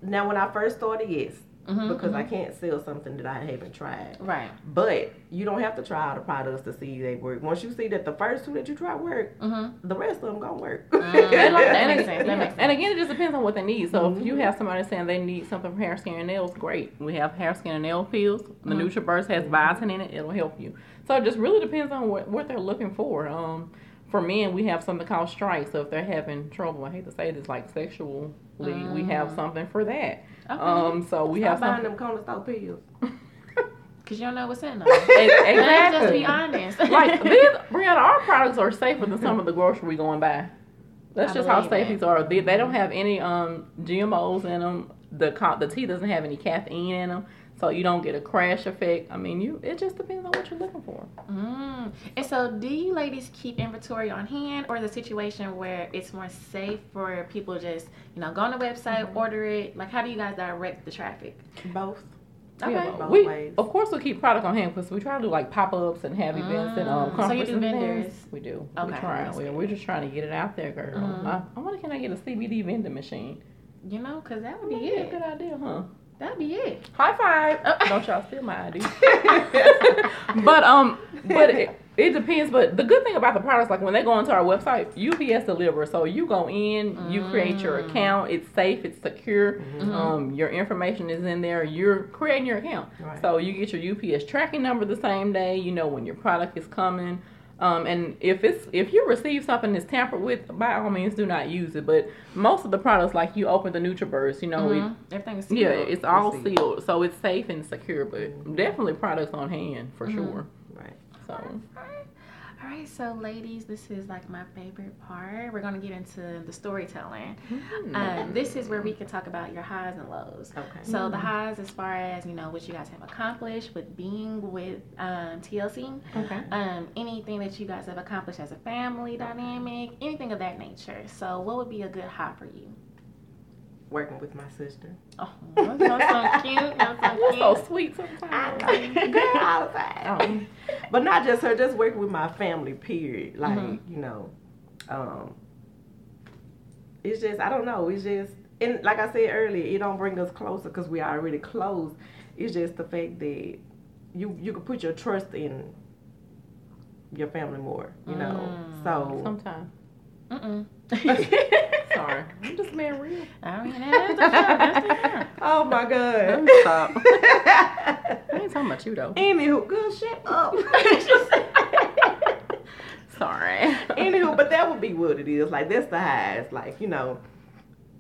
Now, when I first started, yes, Mhm, because I can't sell something that I haven't tried. Right. But you don't have to try all the products to see they work. Once you see that the first two that you try work, Mm-hmm. the rest of them gonna work. that makes sense. That makes sense. And again, it just depends on what they need. So if Mm-hmm. you have somebody saying they need something for hair, skin, and nails, great. We have hair, skin, and nail pills. The Mm-hmm. NutriBurst has biotin in it. It'll help you. So it just really depends on what, what they're looking for. Um, for men, we have something called strike. So if they're having trouble, I hate to say this, like sexually, we have something for that. Okay. Um, so we have Mm. Stop buying something. them corner store pills. Because you don't know what's in them. Ex- Let's just be honest. like these, Brianna, our products are safer than some of the grocery we going by. That's I just how safe it. these are. They, they don't have any um GMOs in them. The the tea doesn't have any caffeine in them, so you don't get a crash effect. I mean, you it just depends on what you're looking for. Mm. And so, do you ladies keep inventory on hand, or is a situation where it's more safe for people just, you know, go on the website, Mm-hmm. order it? Like, how do you guys direct the traffic? Both. Okay. Yeah, Both we ways. of course we keep product on hand because we try to do like pop ups and have events and um, Mm. So you do and vendors? We do. Okay, We try. that's We, good. we're just trying to get it out there, girl. Mhm. I, I wonder can I get a CBD vending machine? You know, because that would be Yeah, it. good idea, huh? That'd be it. High five! Don't y'all steal my idea. but um, but it, it depends. But the good thing about the products, like when they go onto our website, UPS delivers. So you go in, you create your account. It's safe, it's secure. Um, your information is in there. You're creating your account. Right. So you get your UPS tracking number the same day. You know when your product is coming. Um, and if it's if you receive something that's tampered with, by all means do not use it. But most of the products, like you open the NutriBurst, you know, it, Mhm. Everything is yeah, sealed. it's all Receipt. sealed, so it's safe and secure. But definitely products on hand for sure. Right. So All right, so ladies, this is like my favorite part. We're gonna get into the storytelling. Um, this is where we can talk about your highs and lows. Okay. So the highs, as far as you know, what you guys have accomplished with being with um, TLC, okay. um, anything that you guys have accomplished as a family dynamic, anything of that nature. So, what would be a good high for you? Working with my sister. Oh, that's so cute. That's so You're so sweet sometimes. Girl, all the time. Um, But not just her, just working with my family, period. Like, Mhm. you know, um, it's just, I don't know, it's just, and like I said earlier, it don't bring us closer because we are already close. It's just the fact that you you can put your trust in your family more, you know. So, sometimes. Mm-mm. Sorry, I'm just being real. I mean, that's the. That's the truth. oh my God. Stop. I ain't talking about you though. Anywho, good shut up. Sorry. Anywho, but that would be what it is. Like that's the highest. Like you know,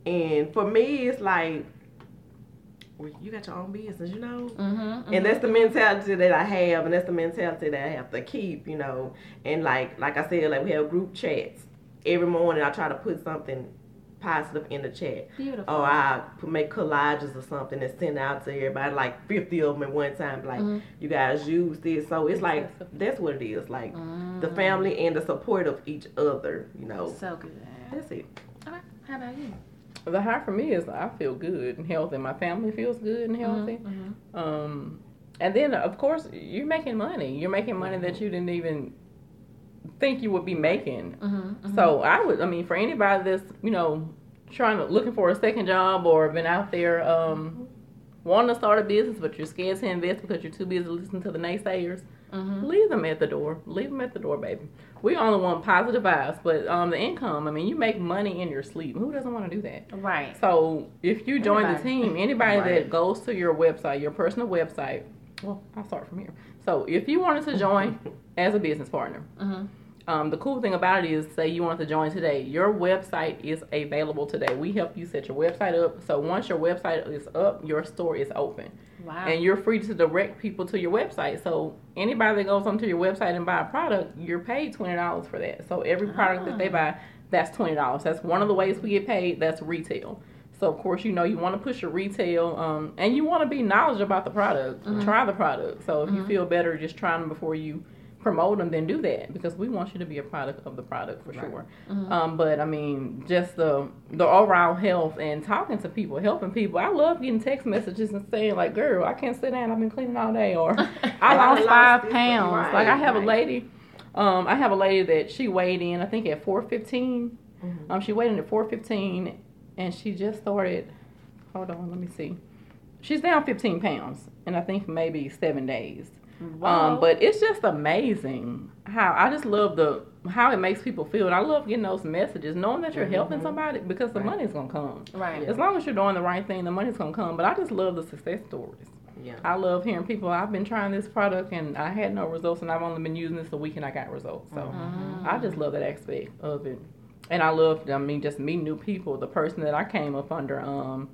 and for me, it's like well, you got your own business, you know. Mm-hmm, And that's the mentality that I have, and that's the mentality that I have to keep, you know. And like, like I said, like we have group chats every morning. I try to put something positive in the chat, Beautiful. or I make collages or something and send out to everybody, like fifty of them at one time. Like, Mhm. you guys use this, so it's like that's what it is. Like the family and the support of each other, you know. So good. That's it. Okay. How about you? The high for me is I feel good and healthy. My family feels good and healthy. Mm-hmm. Um, and then of course you're making money. You're making money that you didn't even think you would be making. Mm-hmm. So I would, I mean, for anybody that's you know trying to looking for a second job or been out there um, wanting to start a business but you're scared to invest because you're too busy listening to the naysayers. leave them at the door. Leave them at the door, baby. We only want positive vibes, but um, the income. I mean, you make money in your sleep. Who doesn't want to do that? Right. So if you join the team, anybody Right. that goes to your website, your personal website, well, I'll start from here. So if you wanted to join as a business partner, Mhm. um, the cool thing about it is, say you want to join today, your website is available today. We help you set your website up. So once your website is up, your store is open Wow. and you're free to direct people to your website. So anybody that goes onto your website and buy a product, you're paid twenty dollars for that. So every product that they buy, that's twenty dollars. That's one of the ways we get paid. That's retail. So of course, you know you want to push your retail, um, and you want to be knowledgeable about the product. Try the product. So if you feel better just trying them before you promote them, then do that because we want you to be a product of the product for sure. Um, but I mean, just the the overall health and talking to people, helping people. I love getting text messages and saying like, "Girl, I can't sit down. I've been cleaning all day," or "I lost lost five pounds." right, like I have right. a lady. Um, I have a lady that she weighed in. I think at four fifteen. Mm-hmm. Um, she weighed in at four fifteen, and she just started. Hold on, let me see. She's down fifteen pounds, and I think maybe seven days. Wow. Um, but it's just amazing how I just love the how it makes people feel, and I love getting those messages, knowing that you're helping somebody because the money's gonna come. right. As long as you're doing the right thing, the money's gonna come. But I just love the success stories. Yeah. I love hearing people. I've been trying this product and I had no results, and I've only been using this a week and I got results. So I just love that aspect of it, and I love. I mean, just meeting new people. The person that I came up under, um,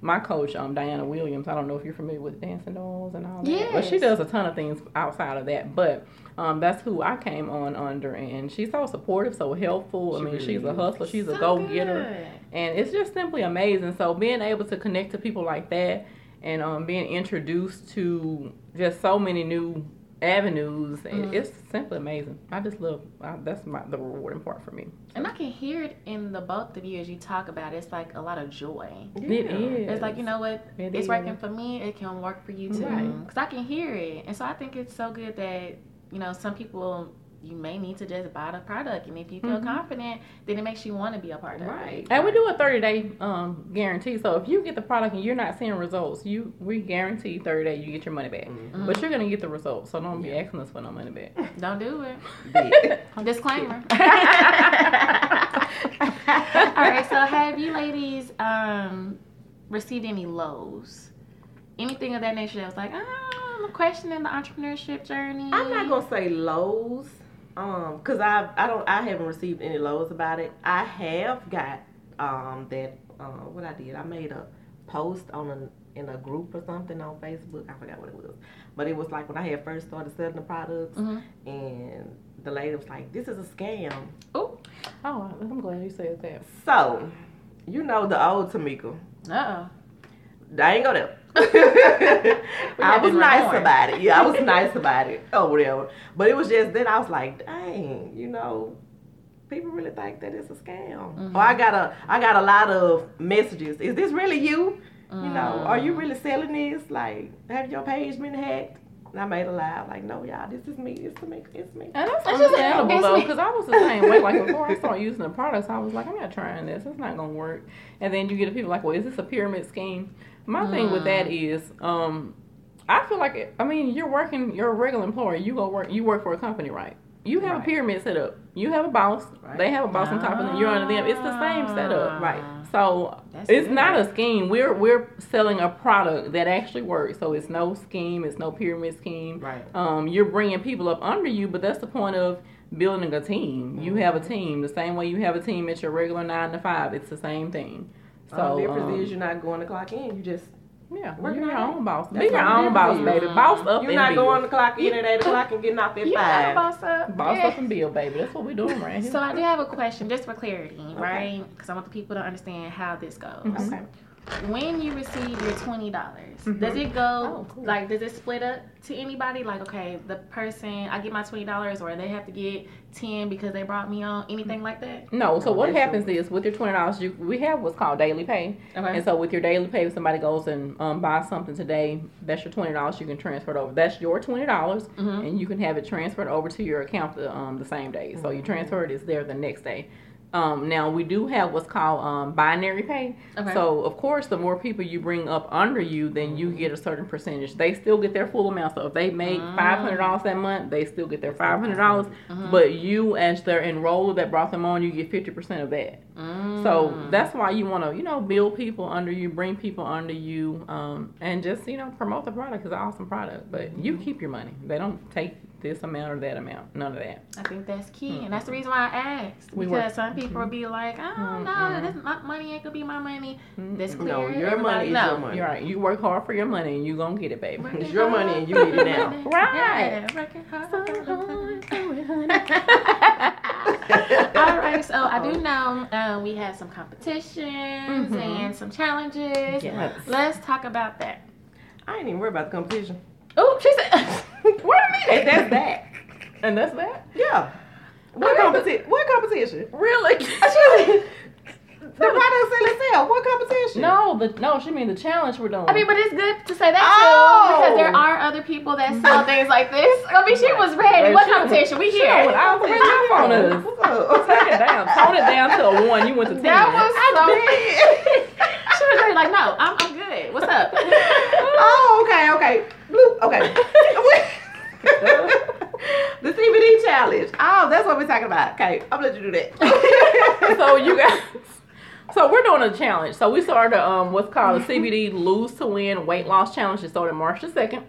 my coach, um, Diana Williams. I don't know if you're familiar with dancing dolls and all that, but she does a ton of things outside of that. But um, that's who I came on under, and she's so supportive, so helpful. I She mean, really she's a is. hustler. She's a go getter and it's just simply amazing. So being able to connect to people like that, and um, being introduced to just so many new avenues, it- Mm-hmm. it's simply amazing. I just love I, that's my the rewarding part for me. And I can hear it in the both of you as you talk about it. It's like a lot of joy. It is. It's like, you know what? It it's is. working for me. It can work for you too. Right. Because I can hear it. And so I think it's so good that, you know, some people, you may need to just buy the product. And if you feel confident, then it makes you want to be a part of it. Right. And we do a 30 day um, guarantee. So if you get the product and you're not seeing results, you we guarantee 30 days you get your money back. But you're gonna get the results. So don't be asking us for no money back. Don't do it. Big. Disclaimer. All right. So have you ladies um, received any lows? Anything of that nature that was like, ah, I'm questioning the entrepreneurship journey. I'm not gonna say lows, um, cause I I don't I haven't received any lows about it. I have got um that uh, what I did. I made a post on a in a group or something on Facebook. I forgot what it was, but it was like when I had first started selling the products, Mhm. and the lady was like, "This is a scam." Oh, Oh, I'm glad you said that. So, you know the old Tamika. uh oh. I ain't go there. I was nice reborn. about it. Yeah, I was nice about it. Oh, whatever. But it was just then I was like, dang, you know, people really think that it's a scam. Or mm-hmm. I got a, I got a lot of messages. Is this really you? You know, are you mm. really selling this? Like, have your page been hacked? And I made a lie. like, no, y'all, this is me. It's me. It's me. And that's just- understandable it's though, because I was the same way. Like before I started using the products, I was like, I'm not trying this. It's not gonna work. And then you get the people like, well, is this a pyramid scheme? My thing with that is, um, I feel like, it, I mean, you're working, you're a regular employee. You go work, you work for a company, right? You have a pyramid set up. You have a boss. Right. They have a boss on top of them. You're under them. It's the same setup. Right. So That's it's good. not a scheme. We're we're selling a product that actually works. So it's no scheme. It's no pyramid scheme. Right. Um, you're bringing people up under you, but that's the point of building a team. You have a team the same way you have a team at your regular nine to five. It's the same thing. So So the difference um, is you're not going to clock in. You just yeah, working you're your own boss. That's Be your all the own boss, difference baby. is. Boss up you're and not bill. going to clock in at eight o'clock and getting off at You gotta five. boss up. boss Yeah. up and bill, baby. That's what we're doing right here. So I do have a question, just for clarity, right? Because I want the people to understand how this goes. Mm-hmm. Okay. When you receive your twenty dollars, Mm-hmm. does it go Oh, cool. like does it split up to anybody? Like, okay, the person I get my twenty dollars, or they have to get ten because they brought me on, anything like that? No, so No, what that's happens is with your twenty dollars, you we have what's called daily pay, Okay. and so with your daily pay, if somebody goes and um, buys something today, that's your twenty dollars. You can transfer it over. That's your twenty dollars, Mhm. and you can have it transferred over to your account the um the same day. So you transfer it, it's there the next day. Um, now we do have what's called um, binary pay. Okay. So of course, the more people you bring up under you, then you get a certain percentage. They still get their full amount. So if they make five hundred dollars that month, they still get their five hundred dollars. But you, as their enroller that brought them on, you get fifty percent of that. So that's why you want to, you know, build people under you, bring people under you, um, and just you know promote the product. because It's an awesome product. But you keep your money. They don't take this amount or that amount. None of that. I think that's key, and that's the reason why I asked. We because work- some people will be like, I don't mm-hmm. know, this my money ain't gonna be my money. Mm-hmm. This clear. No, your everybody money is know. your money. You're right. You work hard for your money, and you gonna get it, baby. It's your money and you need it now. Right. Yeah, working hard. All right, so I do oh. know uh, we had some competitions and some challenges. Yes. Let's talk about that. I ain't even worried about the competition. Oh, she said. Wait a minute. And that's that. And that's that. Yeah. What competition? What competition? Really? The product sell itself. What competition? no, the no. She mean the challenge we're doing. I mean, but it's good to say that Oh. too because oh! there are other people that sell things like this. I mean, she was ready. Right, What she- competition? We She here. went out the top on us. What's? Take it down. Tone it down to a one. You went to ten. That was so. she was ready, like, no, I'm, I'm good. What's up? Oh, okay, okay. Bloop, okay. the CBD challenge. Oh, that's what we're talking about. Okay, I'm gonna let you do that. so you guys. So we're doing a challenge. So we started um what's called a CBD Lose to Win Weight Loss Challenge. It started March the 2nd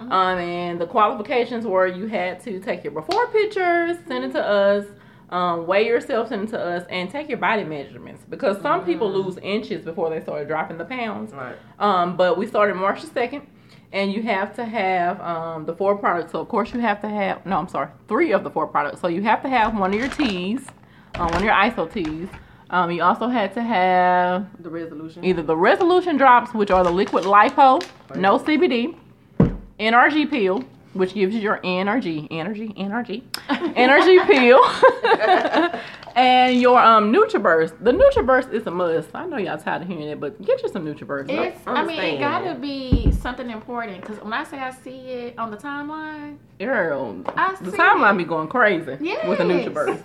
Um, and the qualifications were you had to take your before pictures, send it to us, um, weigh yourself, send it to us, and take your body measurements because some people lose inches before they started dropping the pounds. Right. Um, but we started March the second, and you have to have um, the four products. So of course you have to have no, I'm sorry, three of the four products. So you have to have one of your teas, uh, one of your Iaso teas. Um, you also had to have The resolution. either the resolution drops, which are the liquid lipo, no CBD, NRG pill, which gives you your energy, energy, energy, energy pill, and your um NutriBurst. The NutriBurst is a must. I know y'all tired of hearing it, but get you some NutriBurst. It's, I mean, it Understand. gotta be something important because when I say I see it on the timeline, Girl, I the timeline it. be going crazy with the Yes. NutriBurst.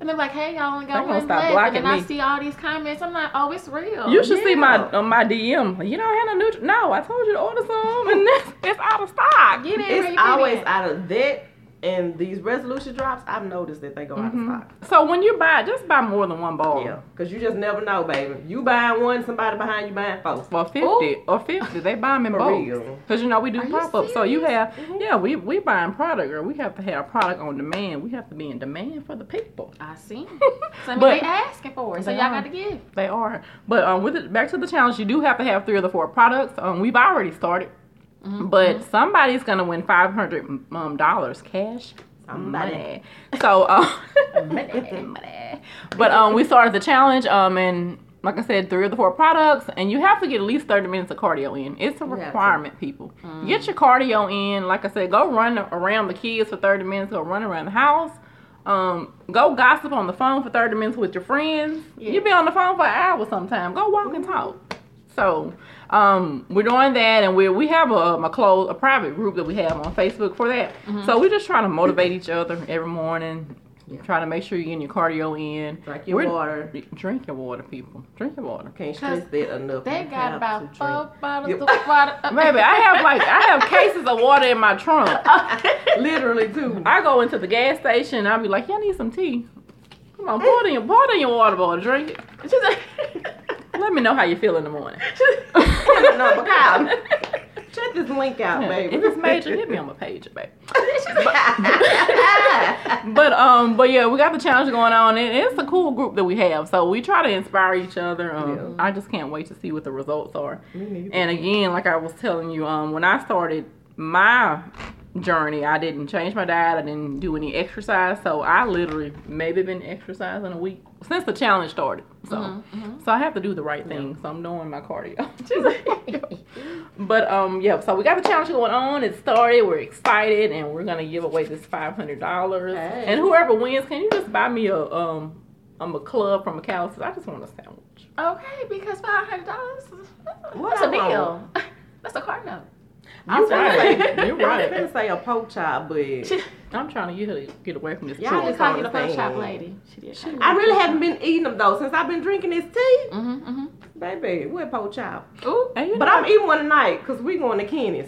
And they're like, "Hey, y'all only They got gonna one stop left," blocking and then I see all these comments. I'm like, "Oh, it's real." You should see my uh, my DM. You don't have no Nutri. No, I told you to order some, and it's, it's out of stock. Get in. where It's always out of that and these resolution drops. I've noticed that they go out of stock. So when you buy, just buy more than one bar. Yeah, because you just never know, baby. You buying one, somebody behind you buying four. For fifty Ooh. or fifty, they buy them in bulk. real. Cause you know we do pop up. So you have, Mm-hmm. yeah, we we buying product, or we have to have product on demand. We have to be in demand for the people. I see. So I mean, But- they asking for it, so y'all are. got to give. They are, but um, with it back to the challenge, you do have to have three of the four products. Um, we've already started, Mm-hmm. but somebody's gonna win five hundred um dollars cash. Somebody. Money. So um, money. But um, we started the challenge. Um, and like I said, three of the four products, and you have to get at least thirty minutes of cardio in. It's a requirement, people. Get your cardio in. Like I said, go run around the kids for thirty minutes. Go run around the house. Um, go gossip on the phone for thirty minutes with your friends. You be on the phone for an hour sometime. Go walk and talk. So, um, we're doing that, and we we have a, a close a private group that we have on Facebook for that. So we're just trying to motivate each other every morning. Trying to make sure you're getting your cardio in. Drink your We're- water. Drink your water, people. Drink your water. Can't stress that enough. They got about to four bottles Yep. of water. Maybe I have like I have cases of water in my trunk. Literally too. I go into the gas station. I'll be like, y'all need some tea. Come on, pour it in your pour it in your water bottle. Drink it. Let me know how you feel in the morning. no, Kyle, check this link out, baby. If it's major, hit me on my page, baby. But um, but yeah, we got the challenge going on, and it's a cool group that we have. So we try to inspire each other. Um, I just can't wait to see what the results are. And again, like I was telling you, um, when I started my journey, I didn't change my diet. I didn't do any exercise. So I literally maybe been exercising a week since the challenge started. So so I have to do the right thing. So I'm doing my cardio. but um yeah, so we got the challenge going on. It started. We're excited, and we're gonna give away this five hundred dollars. Hey. And whoever wins, can you just buy me a um um a club from a McAlister's? I just want a sandwich. okay, because five hundred dollars. What That's a deal. That's a card note. I was gonna right. say, You're I was right. gonna say a pork chop, but I'm trying to get her to get away from this. Y'all truck. Just called you the pork understand. chop lady. She did. She I really haven't been eating them though since I've been drinking this tea. Mm-hmm, mm-hmm. Baby, what pork chop? Ooh. Hey, you But know I'm eating one tonight because we going to Kenny's.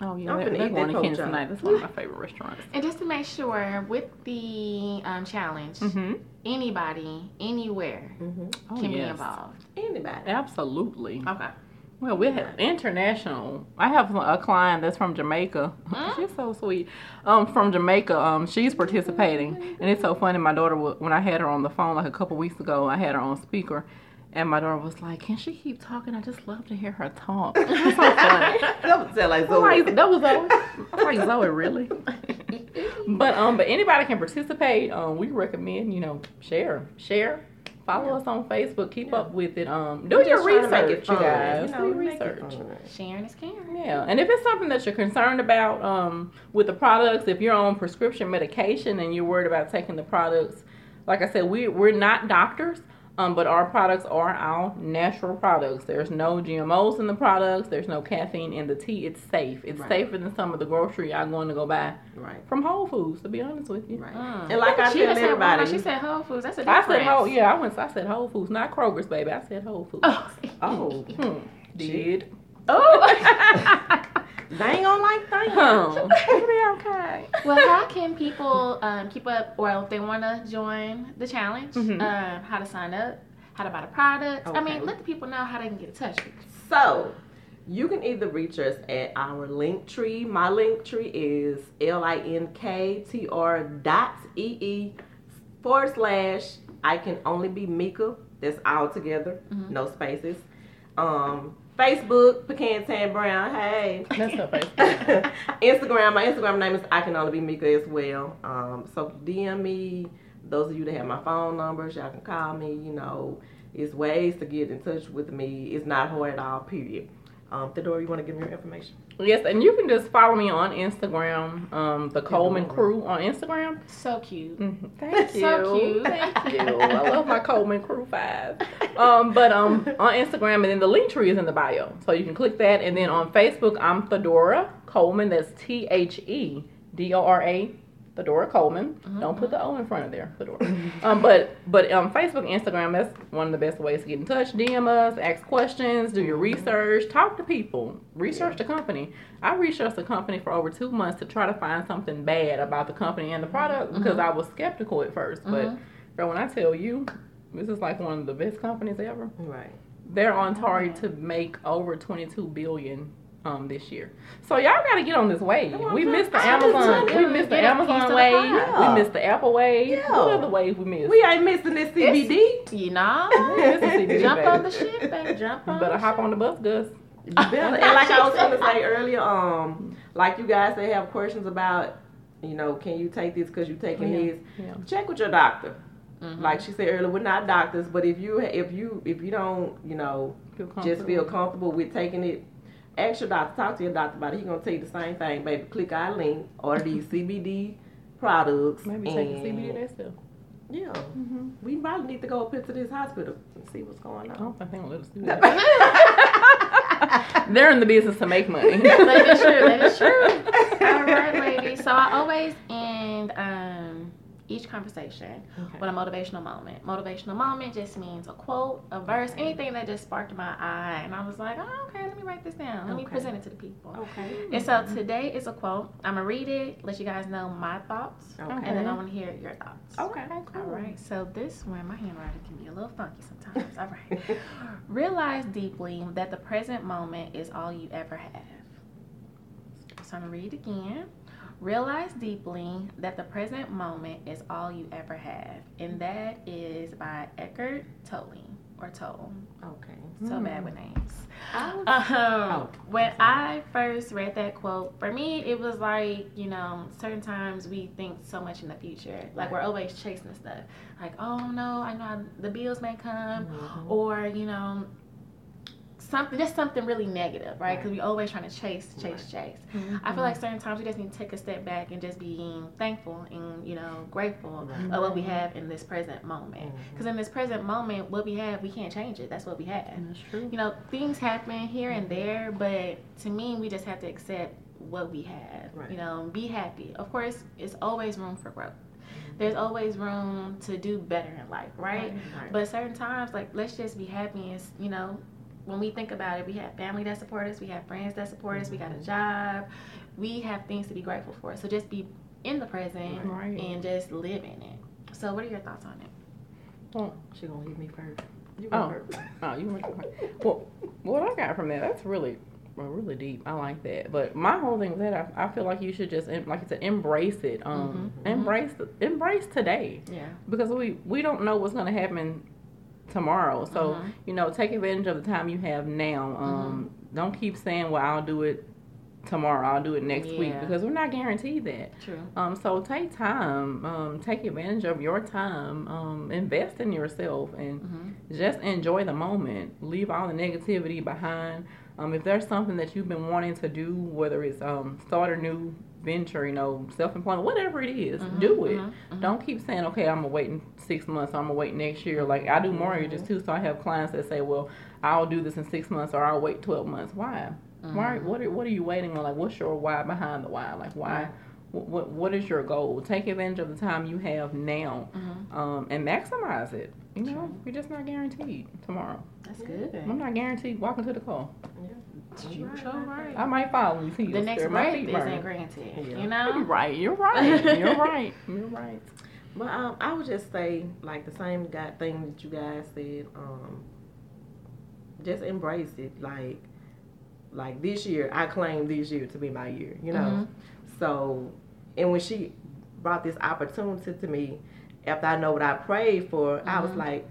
Oh yeah, I'm they're, finna they're eat going that to pork Kansas chop. tonight. That's one of my favorite restaurants. And just to make sure, with the um, challenge, Mm-hmm. anybody, anywhere Oh, can be involved. Anybody. Absolutely. Okay. Well, we have international. I have a client that's from Jamaica. She's so sweet. Um, from Jamaica. Um, she's participating, and it's so funny. My daughter, when I had her on the phone like a couple weeks ago, I had her on speaker, and my daughter was like, "Can she keep talking? I just love to hear her talk." So funny. That was like I'm like, Zoe. that was Zoe. I'm like Zoe, really? but um, but anybody can participate. Um, we recommend you know share, share, follow us on Facebook, keep up with it. Um, do We're your just trying to make it research, you guys. You know, do your research. Sharing is caring. Yeah, and if it's something that you're concerned about um, with the products, if you're on prescription medication and you're worried about taking the products, like I said, we we're not doctors, um, but our products are our natural products. There's no GMOs in the products. There's no caffeine in the tea. It's safe. It's Right. safer than some of the grocery I'm going to go buy Right. from Whole Foods. To be honest with you, Right. Mm. And like I she tell everybody, Walmart, she said Whole Foods. That's a I difference. said Whole. Yeah, I went. I said Whole Foods, not Kroger's, baby. I said Whole Foods. Oh. oh, Hmm. Did. oh. they ain't gonna like things. Huh. It'll be okay. well, how can people um, keep up, or if they want to join the challenge, Mhm. um, how to sign up, how to buy the products? I mean, let the people know how they can get in touch with you. So, you can either reach us at our link tree. My link tree is L I N K T R dot E E forward slash I can only be Mika. That's all together, no spaces. Um, Facebook, Pecan Tan Brown. Hey. That's her Facebook. Instagram, my Instagram name is I can only be Mika as well. Um, so DM me. Those of you that have my phone numbers, y'all can call me. You know, it's ways to get in touch with me. It's not hard at all. Period. Um, Thedora, you want to give me your information? Yes, and you can just follow me on Instagram, um, the Coleman Crew on Instagram. So cute. Mhm. Thank you. So cute. Thank you. I love my Coleman Crew Five. Um, but um, on Instagram, and then the link tree is in the bio, so you can click that. And then on Facebook, I'm Thedora Coleman. That's T H E D O R A. Thedora Coleman. Don't put the O in front of there, Thedora. um, but but um, Facebook, Instagram, that's one of the best ways to get in touch. DM us, ask questions, do your research, talk to people, research the company. I researched the company for over two months to try to find something bad about the company and the product because I was skeptical at 1st But girl, when I tell you, this is like one of the best companies ever. Right. They're on target to make over 22 billion um this year. So y'all got to get on this wave. On, We missed the I Amazon. We missed the get a piece of Amazon wave. pie. We missed the Apple wave. Yeah. What other wave we missed? We ain't missing this CBD. You know, We missed the CBD, jump baby. on the ship, baby. Jump You on. better the hop ship. on the bus, Gus. You better. and like I was gonna say earlier, um, like you guys that have questions about, you know, can you take this because you're taking Yeah, this? yeah. Check with your doctor. Mhm. Like she said earlier, we're not doctors, but if you if you if you don't, you know, Feel just feel comfortable. comfortable with taking it, ask your doctor, talk to your doctor about it. He gonna tell you the same thing, baby. Click our link, order these CBD products, Maybe take the and CBD themselves. yeah, Mm-hmm. we probably need to go up into this hospital and see what's going I on. don't think they gonna let us do that. They're in the business to make money. that is true. That is true. All right, ladies. So I always end um, each conversation Okay. with a motivational moment. Motivational moment just means a quote, a verse, anything that just sparked my eye, and I was like, oh, okay, let me write this down. Let me present it to the people. Okay. And so mm-hmm. today is a quote. I'm gonna read it, let you guys know my thoughts, Okay. and then I want to hear your thoughts. Okay. All right. So this one, my handwriting can be a little funky sometimes. All right. Realize deeply that the present moment is all you ever have. So I'm gonna read it again. Realize deeply that the present moment is all you ever have, and that is by Eckhart Tolle or Tolle. Okay. So bad with names. Oh. Um, when. I first read that quote, for me, it was like, you know, certain times we think so much in the future. Like, we're always chasing stuff. Like, oh no, I know the bills may come, Mm-hmm. or, you know, something, just something really negative, right? Because we always trying to chase, chase, chase. I feel like Mm-hmm. certain times we just need to take a step back and just being thankful and you know grateful of what we have in this present moment. Mm-hmm. Because in this present moment, what we have, we can't change it. That's what we have. That's true. You know, things happen here and there, but to me, we just have to accept what we have. Right. You know, be happy. Of course, it's always room for growth. There's always room to do better in life, right? Right. But certain times, like let's just be happy. And you know, when we think about it, we have family that support us, we have friends that support us, we got a mm-hmm. job, we have things to be grateful for. So just be in the present Right. and just live in it. So, what are your thoughts on it? Well, She gonna leave me first. You Oh. first. oh, you went. Well, what I got from that, that's really, well, really deep. I like that. But my whole thing with that, I, I feel like you should just, like I said, embrace it. Um, mm-hmm. Mm-hmm. embrace, embrace today. Yeah. because we we don't know what's going to happen tomorrow. So Mhm. you know, take advantage of the time you have now. Um, Don't keep saying, "Well, I'll do it tomorrow. I'll do it next week," because we're not guaranteed that. True. Um, so take time. Um, take advantage of your time. Um, invest in yourself and Mm-hmm. just enjoy the moment. Leave all the negativity behind. Um, if there's something that you've been wanting to do, whether it's um, start a new venture, you know, self-employment, whatever it is, do it. Don't keep saying, okay, I'm gonna wait six months. so I'm gonna wait next year. Like I do mortgages too, so I have clients that say, well, I'll do this in six months or I'll wait twelve months. Why? Why? What are What are you waiting on? Like, what's your why behind the why? Like, why? What, what What is your goal? Take advantage of the time you have now, um, and maximize it. You know, you're just not guaranteed tomorrow. That's good. I'm not guaranteed walking to the car. You sure right. I might follow and see The next my breath feet isn't granted. Yeah. You know. You're right. You're right. You're right. You're right. But um, I would just say like the same guy thing that you guys said. Um, just embrace it. Like, like this year, I claim this year to be my year. You know. So, and when she brought this opportunity to me, after I know what I prayed for, I was like,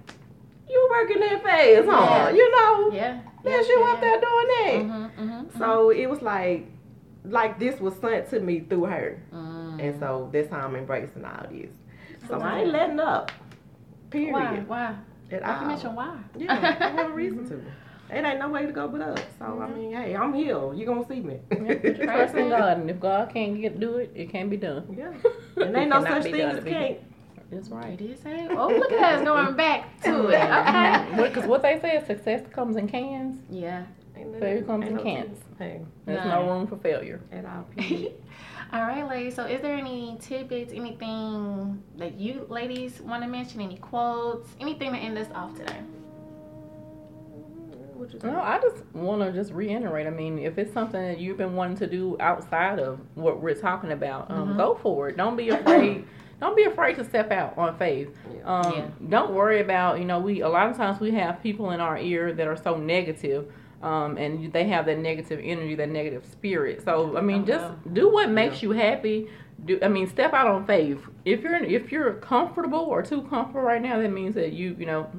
"You working that fast, huh? You know, Yeah. that's you up there doing that." Mm-hmm, mm-hmm. So it was like, like this was sent to me through her. Mm. And so that's how I'm embracing all this. So I ain't letting up. Period. Why? Why? At Not to all. mention why. Yeah, I have a reason to. It ain't no way to go but up. So I mm-hmm. mean, hey, I'm here. You gonna see me. Trust in God, and if God can't get do it, it can't be done. yeah. And ain't no Cannot such thing as be can't. That's right. It is. say, oh, look at us going back to it. Mm-hmm. Okay. Mm-hmm. Because what they say is success comes in cans. Yeah. Ain't Failure comes ain't in no cans. Hey, There's None. no room for failure. at all. Period. All right, ladies. So, is there any tidbits, anything that you ladies want to mention? Any quotes? Anything to end us off today? what you think? No, I just want to just reiterate. I mean, if it's something that you've been wanting to do outside of what we're talking about, um, go for it. Don't be afraid. don't be afraid to step out on faith. Yeah. Um, Yeah. Don't worry about you know we a lot of times we have people in our ear that are so negative, um, and they have that negative energy, that negative spirit. So I mean, Oh, just wow. do what makes you happy. Do I mean step out on faith? If you're if you're comfortable or too comfortable right now, that means that you you know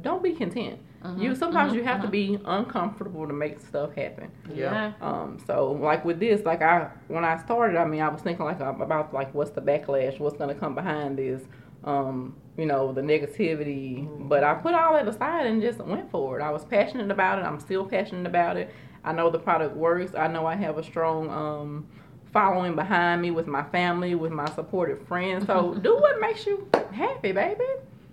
don't be content. Mm-hmm. You sometimes you have to be uncomfortable to make stuff happen. Yeah. Um, so like with this, like I when I started, I mean, I was thinking like um, about like what's the backlash, what's gonna come behind this, um, you know, the negativity. But I put all that aside and just went for it. I was passionate about it. I'm still passionate about it. I know the product works. I know I have a strong um, following behind me with my family, with my supportive friends. So do what makes you happy, baby.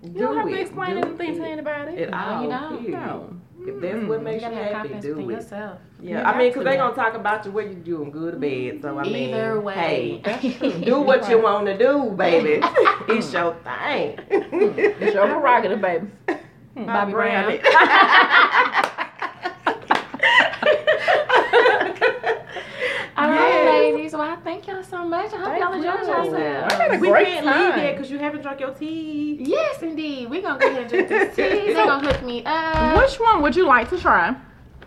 You don't Do have to it. explain Do anything to it. anybody. At all. you don't. period. No. If that's what makes you gotta happy, confidence do in it. yourself. Yeah, You I mean, because to. they gonna talk about you whether you doing good or bad. So I mean, Either way. hey, do what you want to do, baby. it's your thing. It's your prerogative, baby. Bobby Brown. All right, Yes. ladies. Well, I thank y'all so much. I hope Thank y'all enjoyed yourselves. I had a we great can't time. leave yet because you haven't drunk your tea. Yes, indeed. We're going to go ahead and drink this tea. They're going to hook me up. Which one would you like to try?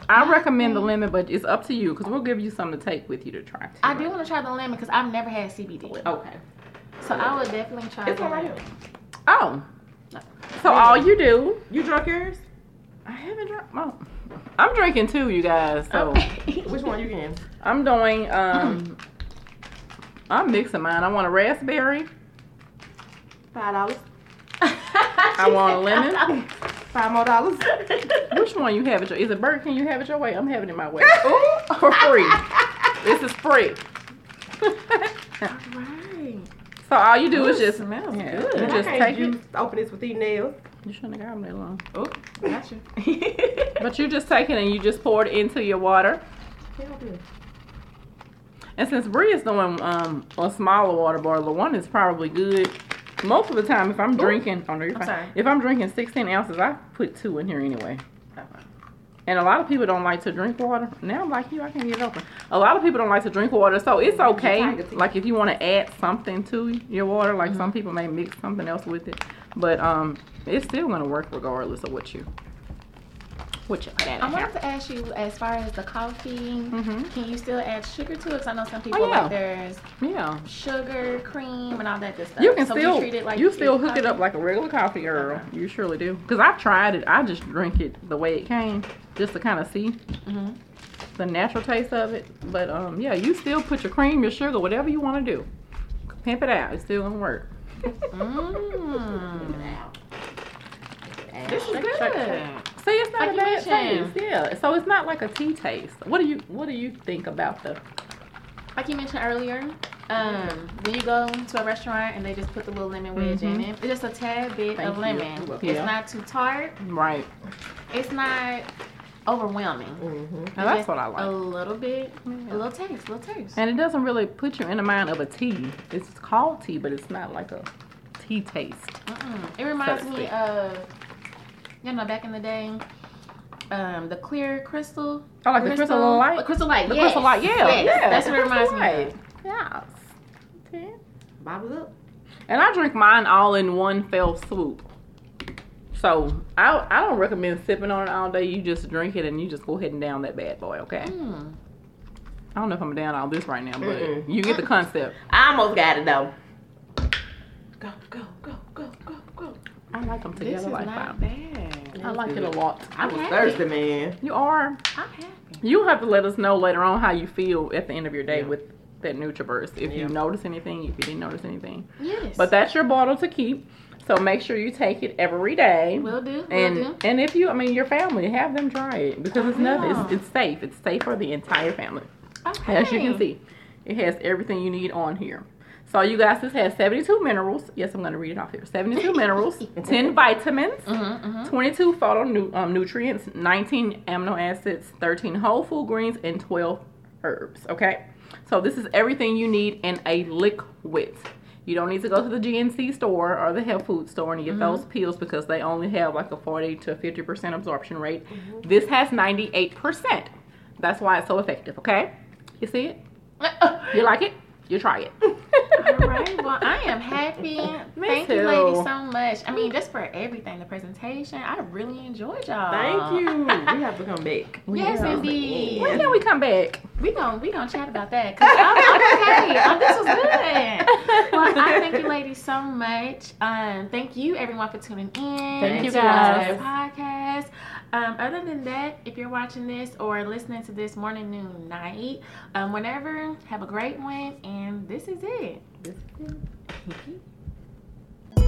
I recommend the lemon, but it's up to you because we'll give you something to take with you to try. I do want to try the lemon because I've never had CBD. Okay. So I would definitely try It's the all right lemon. here. Oh, so all you do? You drunk yours? I haven't drunk. Oh, I'm drinking too, you guys. So Okay. Which one you getting? I'm doing. Um, I'm mixing mine. I want a raspberry. Five dollars. I want a lemon. Five more dollars. Which one you have it your? Is it Burger King? You have it your way. I'm having it my way. For free. this is free. Right. so all you do is just smells yeah, good. You just take use, it. open this with these nails. You shouldn't have got them that long. Oh, got you. But you just take it and you just pour it into your water. Yeah. And since Bree is doing um, a smaller water bottle, one is probably good. Most of the time, if I'm drinking, oh no, you're I'm fine. sorry. If I'm drinking 16 ounces, I put two in here anyway. And a lot of people don't like to drink water. Now I'm like you, I can get open. A lot of people don't like to drink water, so it's okay. Like if you want to add something to your water, like Mm-hmm. some people may mix something else with it, but um, it's still gonna work regardless of what you what you put in I wanted to ask you, as far as the coffee, Mhm. can you still add sugar to it? 'Cause I know some people Oh, yeah. like there's Yeah. sugar, cream, and all that good stuff. You can so still treat it like you still hook it up like a regular coffee, girl. Okay. You surely do. Cause I've tried it. I just drink it the way it came, just to kind of see Mhm. the natural taste of it. But um, yeah, you still put your cream, your sugar, whatever you want to do. Pimp it out. It's still gonna work. Mm. This is good. See, it's not Like a bad mentioned. taste. Yeah. So it's not like a tea taste. What do you What do you think about the? Like you mentioned earlier, um, when you go to a restaurant and they just put the little lemon wedge in it, it's just a tad bit Thank of lemon. You're It's welcome. not too tart. Right. It's not overwhelming. Mm-hmm. That's what I like. A little bit, Yeah. a little taste, a little taste. And it doesn't really put you in the mind of a tea. It's called tea, but it's not like a tea taste. Mm-mm. It reminds So me of, you know, back in the day, um, the clear crystal. Oh, like the crystal light? The crystal light. The yes. crystal light, yeah, Yes, yeah. That's what it reminds crystal me of. Yes. Okay. Bottles up. And I drink mine all in one fell swoop. So I I don't recommend sipping on it all day. You just drink it and you just go ahead and down that bad boy, okay? Mm. I don't know if I'm down all this right now, but Mm-mm. you get the concept. I almost got it though. Go, go, go. I like them This together is like not that. bad. I like it a lot. I was happy. thirsty, man. You are. I'm happy. You have to let us know later on how you feel at the end of your day Yeah. with that NutriBurst. If you notice anything, if you didn't notice anything. Yes. But that's your bottle to keep. So make sure you take it every day. will do. Will And do. and if you, I mean, your family, have them try it because it's nothing. It's, it's safe. It's safe for the entire family. Okay. As you can see, it has everything you need on here. So you guys, this has 72 minerals. Yes, I'm going to read it off here. 72 minerals, 10 vitamins, Mhm, mhm. 22 phytonutrients, um, nutrients, 19 amino acids, 13 whole food greens, and 12 herbs. Okay, so this is everything you need in a liquid. You don't need to go to the GNC store or the health food store and get those pills because they only have like a 40 to 50% absorption rate. This has 98%. That's why it's so effective. Okay, you see it? You like it? You try it. All right. Well, I am happy. Me Thank too. you, ladies, so much. I mean, just for everything, the presentation. I really enjoyed y'all. Thank you. We have to come back. Yes, Yeah. indeed. When can we come back? We gon' we gonna chat about that. Cause I'm, I'm okay. Um, this was good. Well, I thank you, ladies, so much. Um, thank you, everyone, for tuning in. Thank you, guys. This podcast. Um, other than that, if you're watching this or listening to this morning, noon, night, um, whenever, have a great one. And this is it.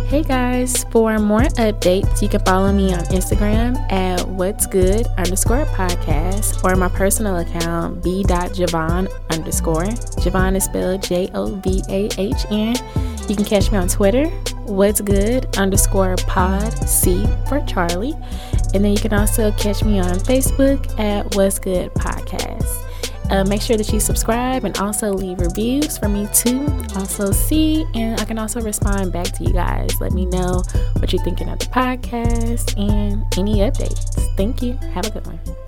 Hey guys, for more updates, you can follow me on Instagram at what's good underscore podcast or my personal account b.jovahn underscore. Jovahn is spelled J O V A H N. You can catch me on Twitter, what's good underscore pod C for Charlie. And then you can also catch me on Facebook at what's good podcast. Uh, make sure that you subscribe and also leave reviews for me to also see. And I can also respond back to you guys. Let me know what you're thinking of the podcast and any updates. Thank you. Have a good one.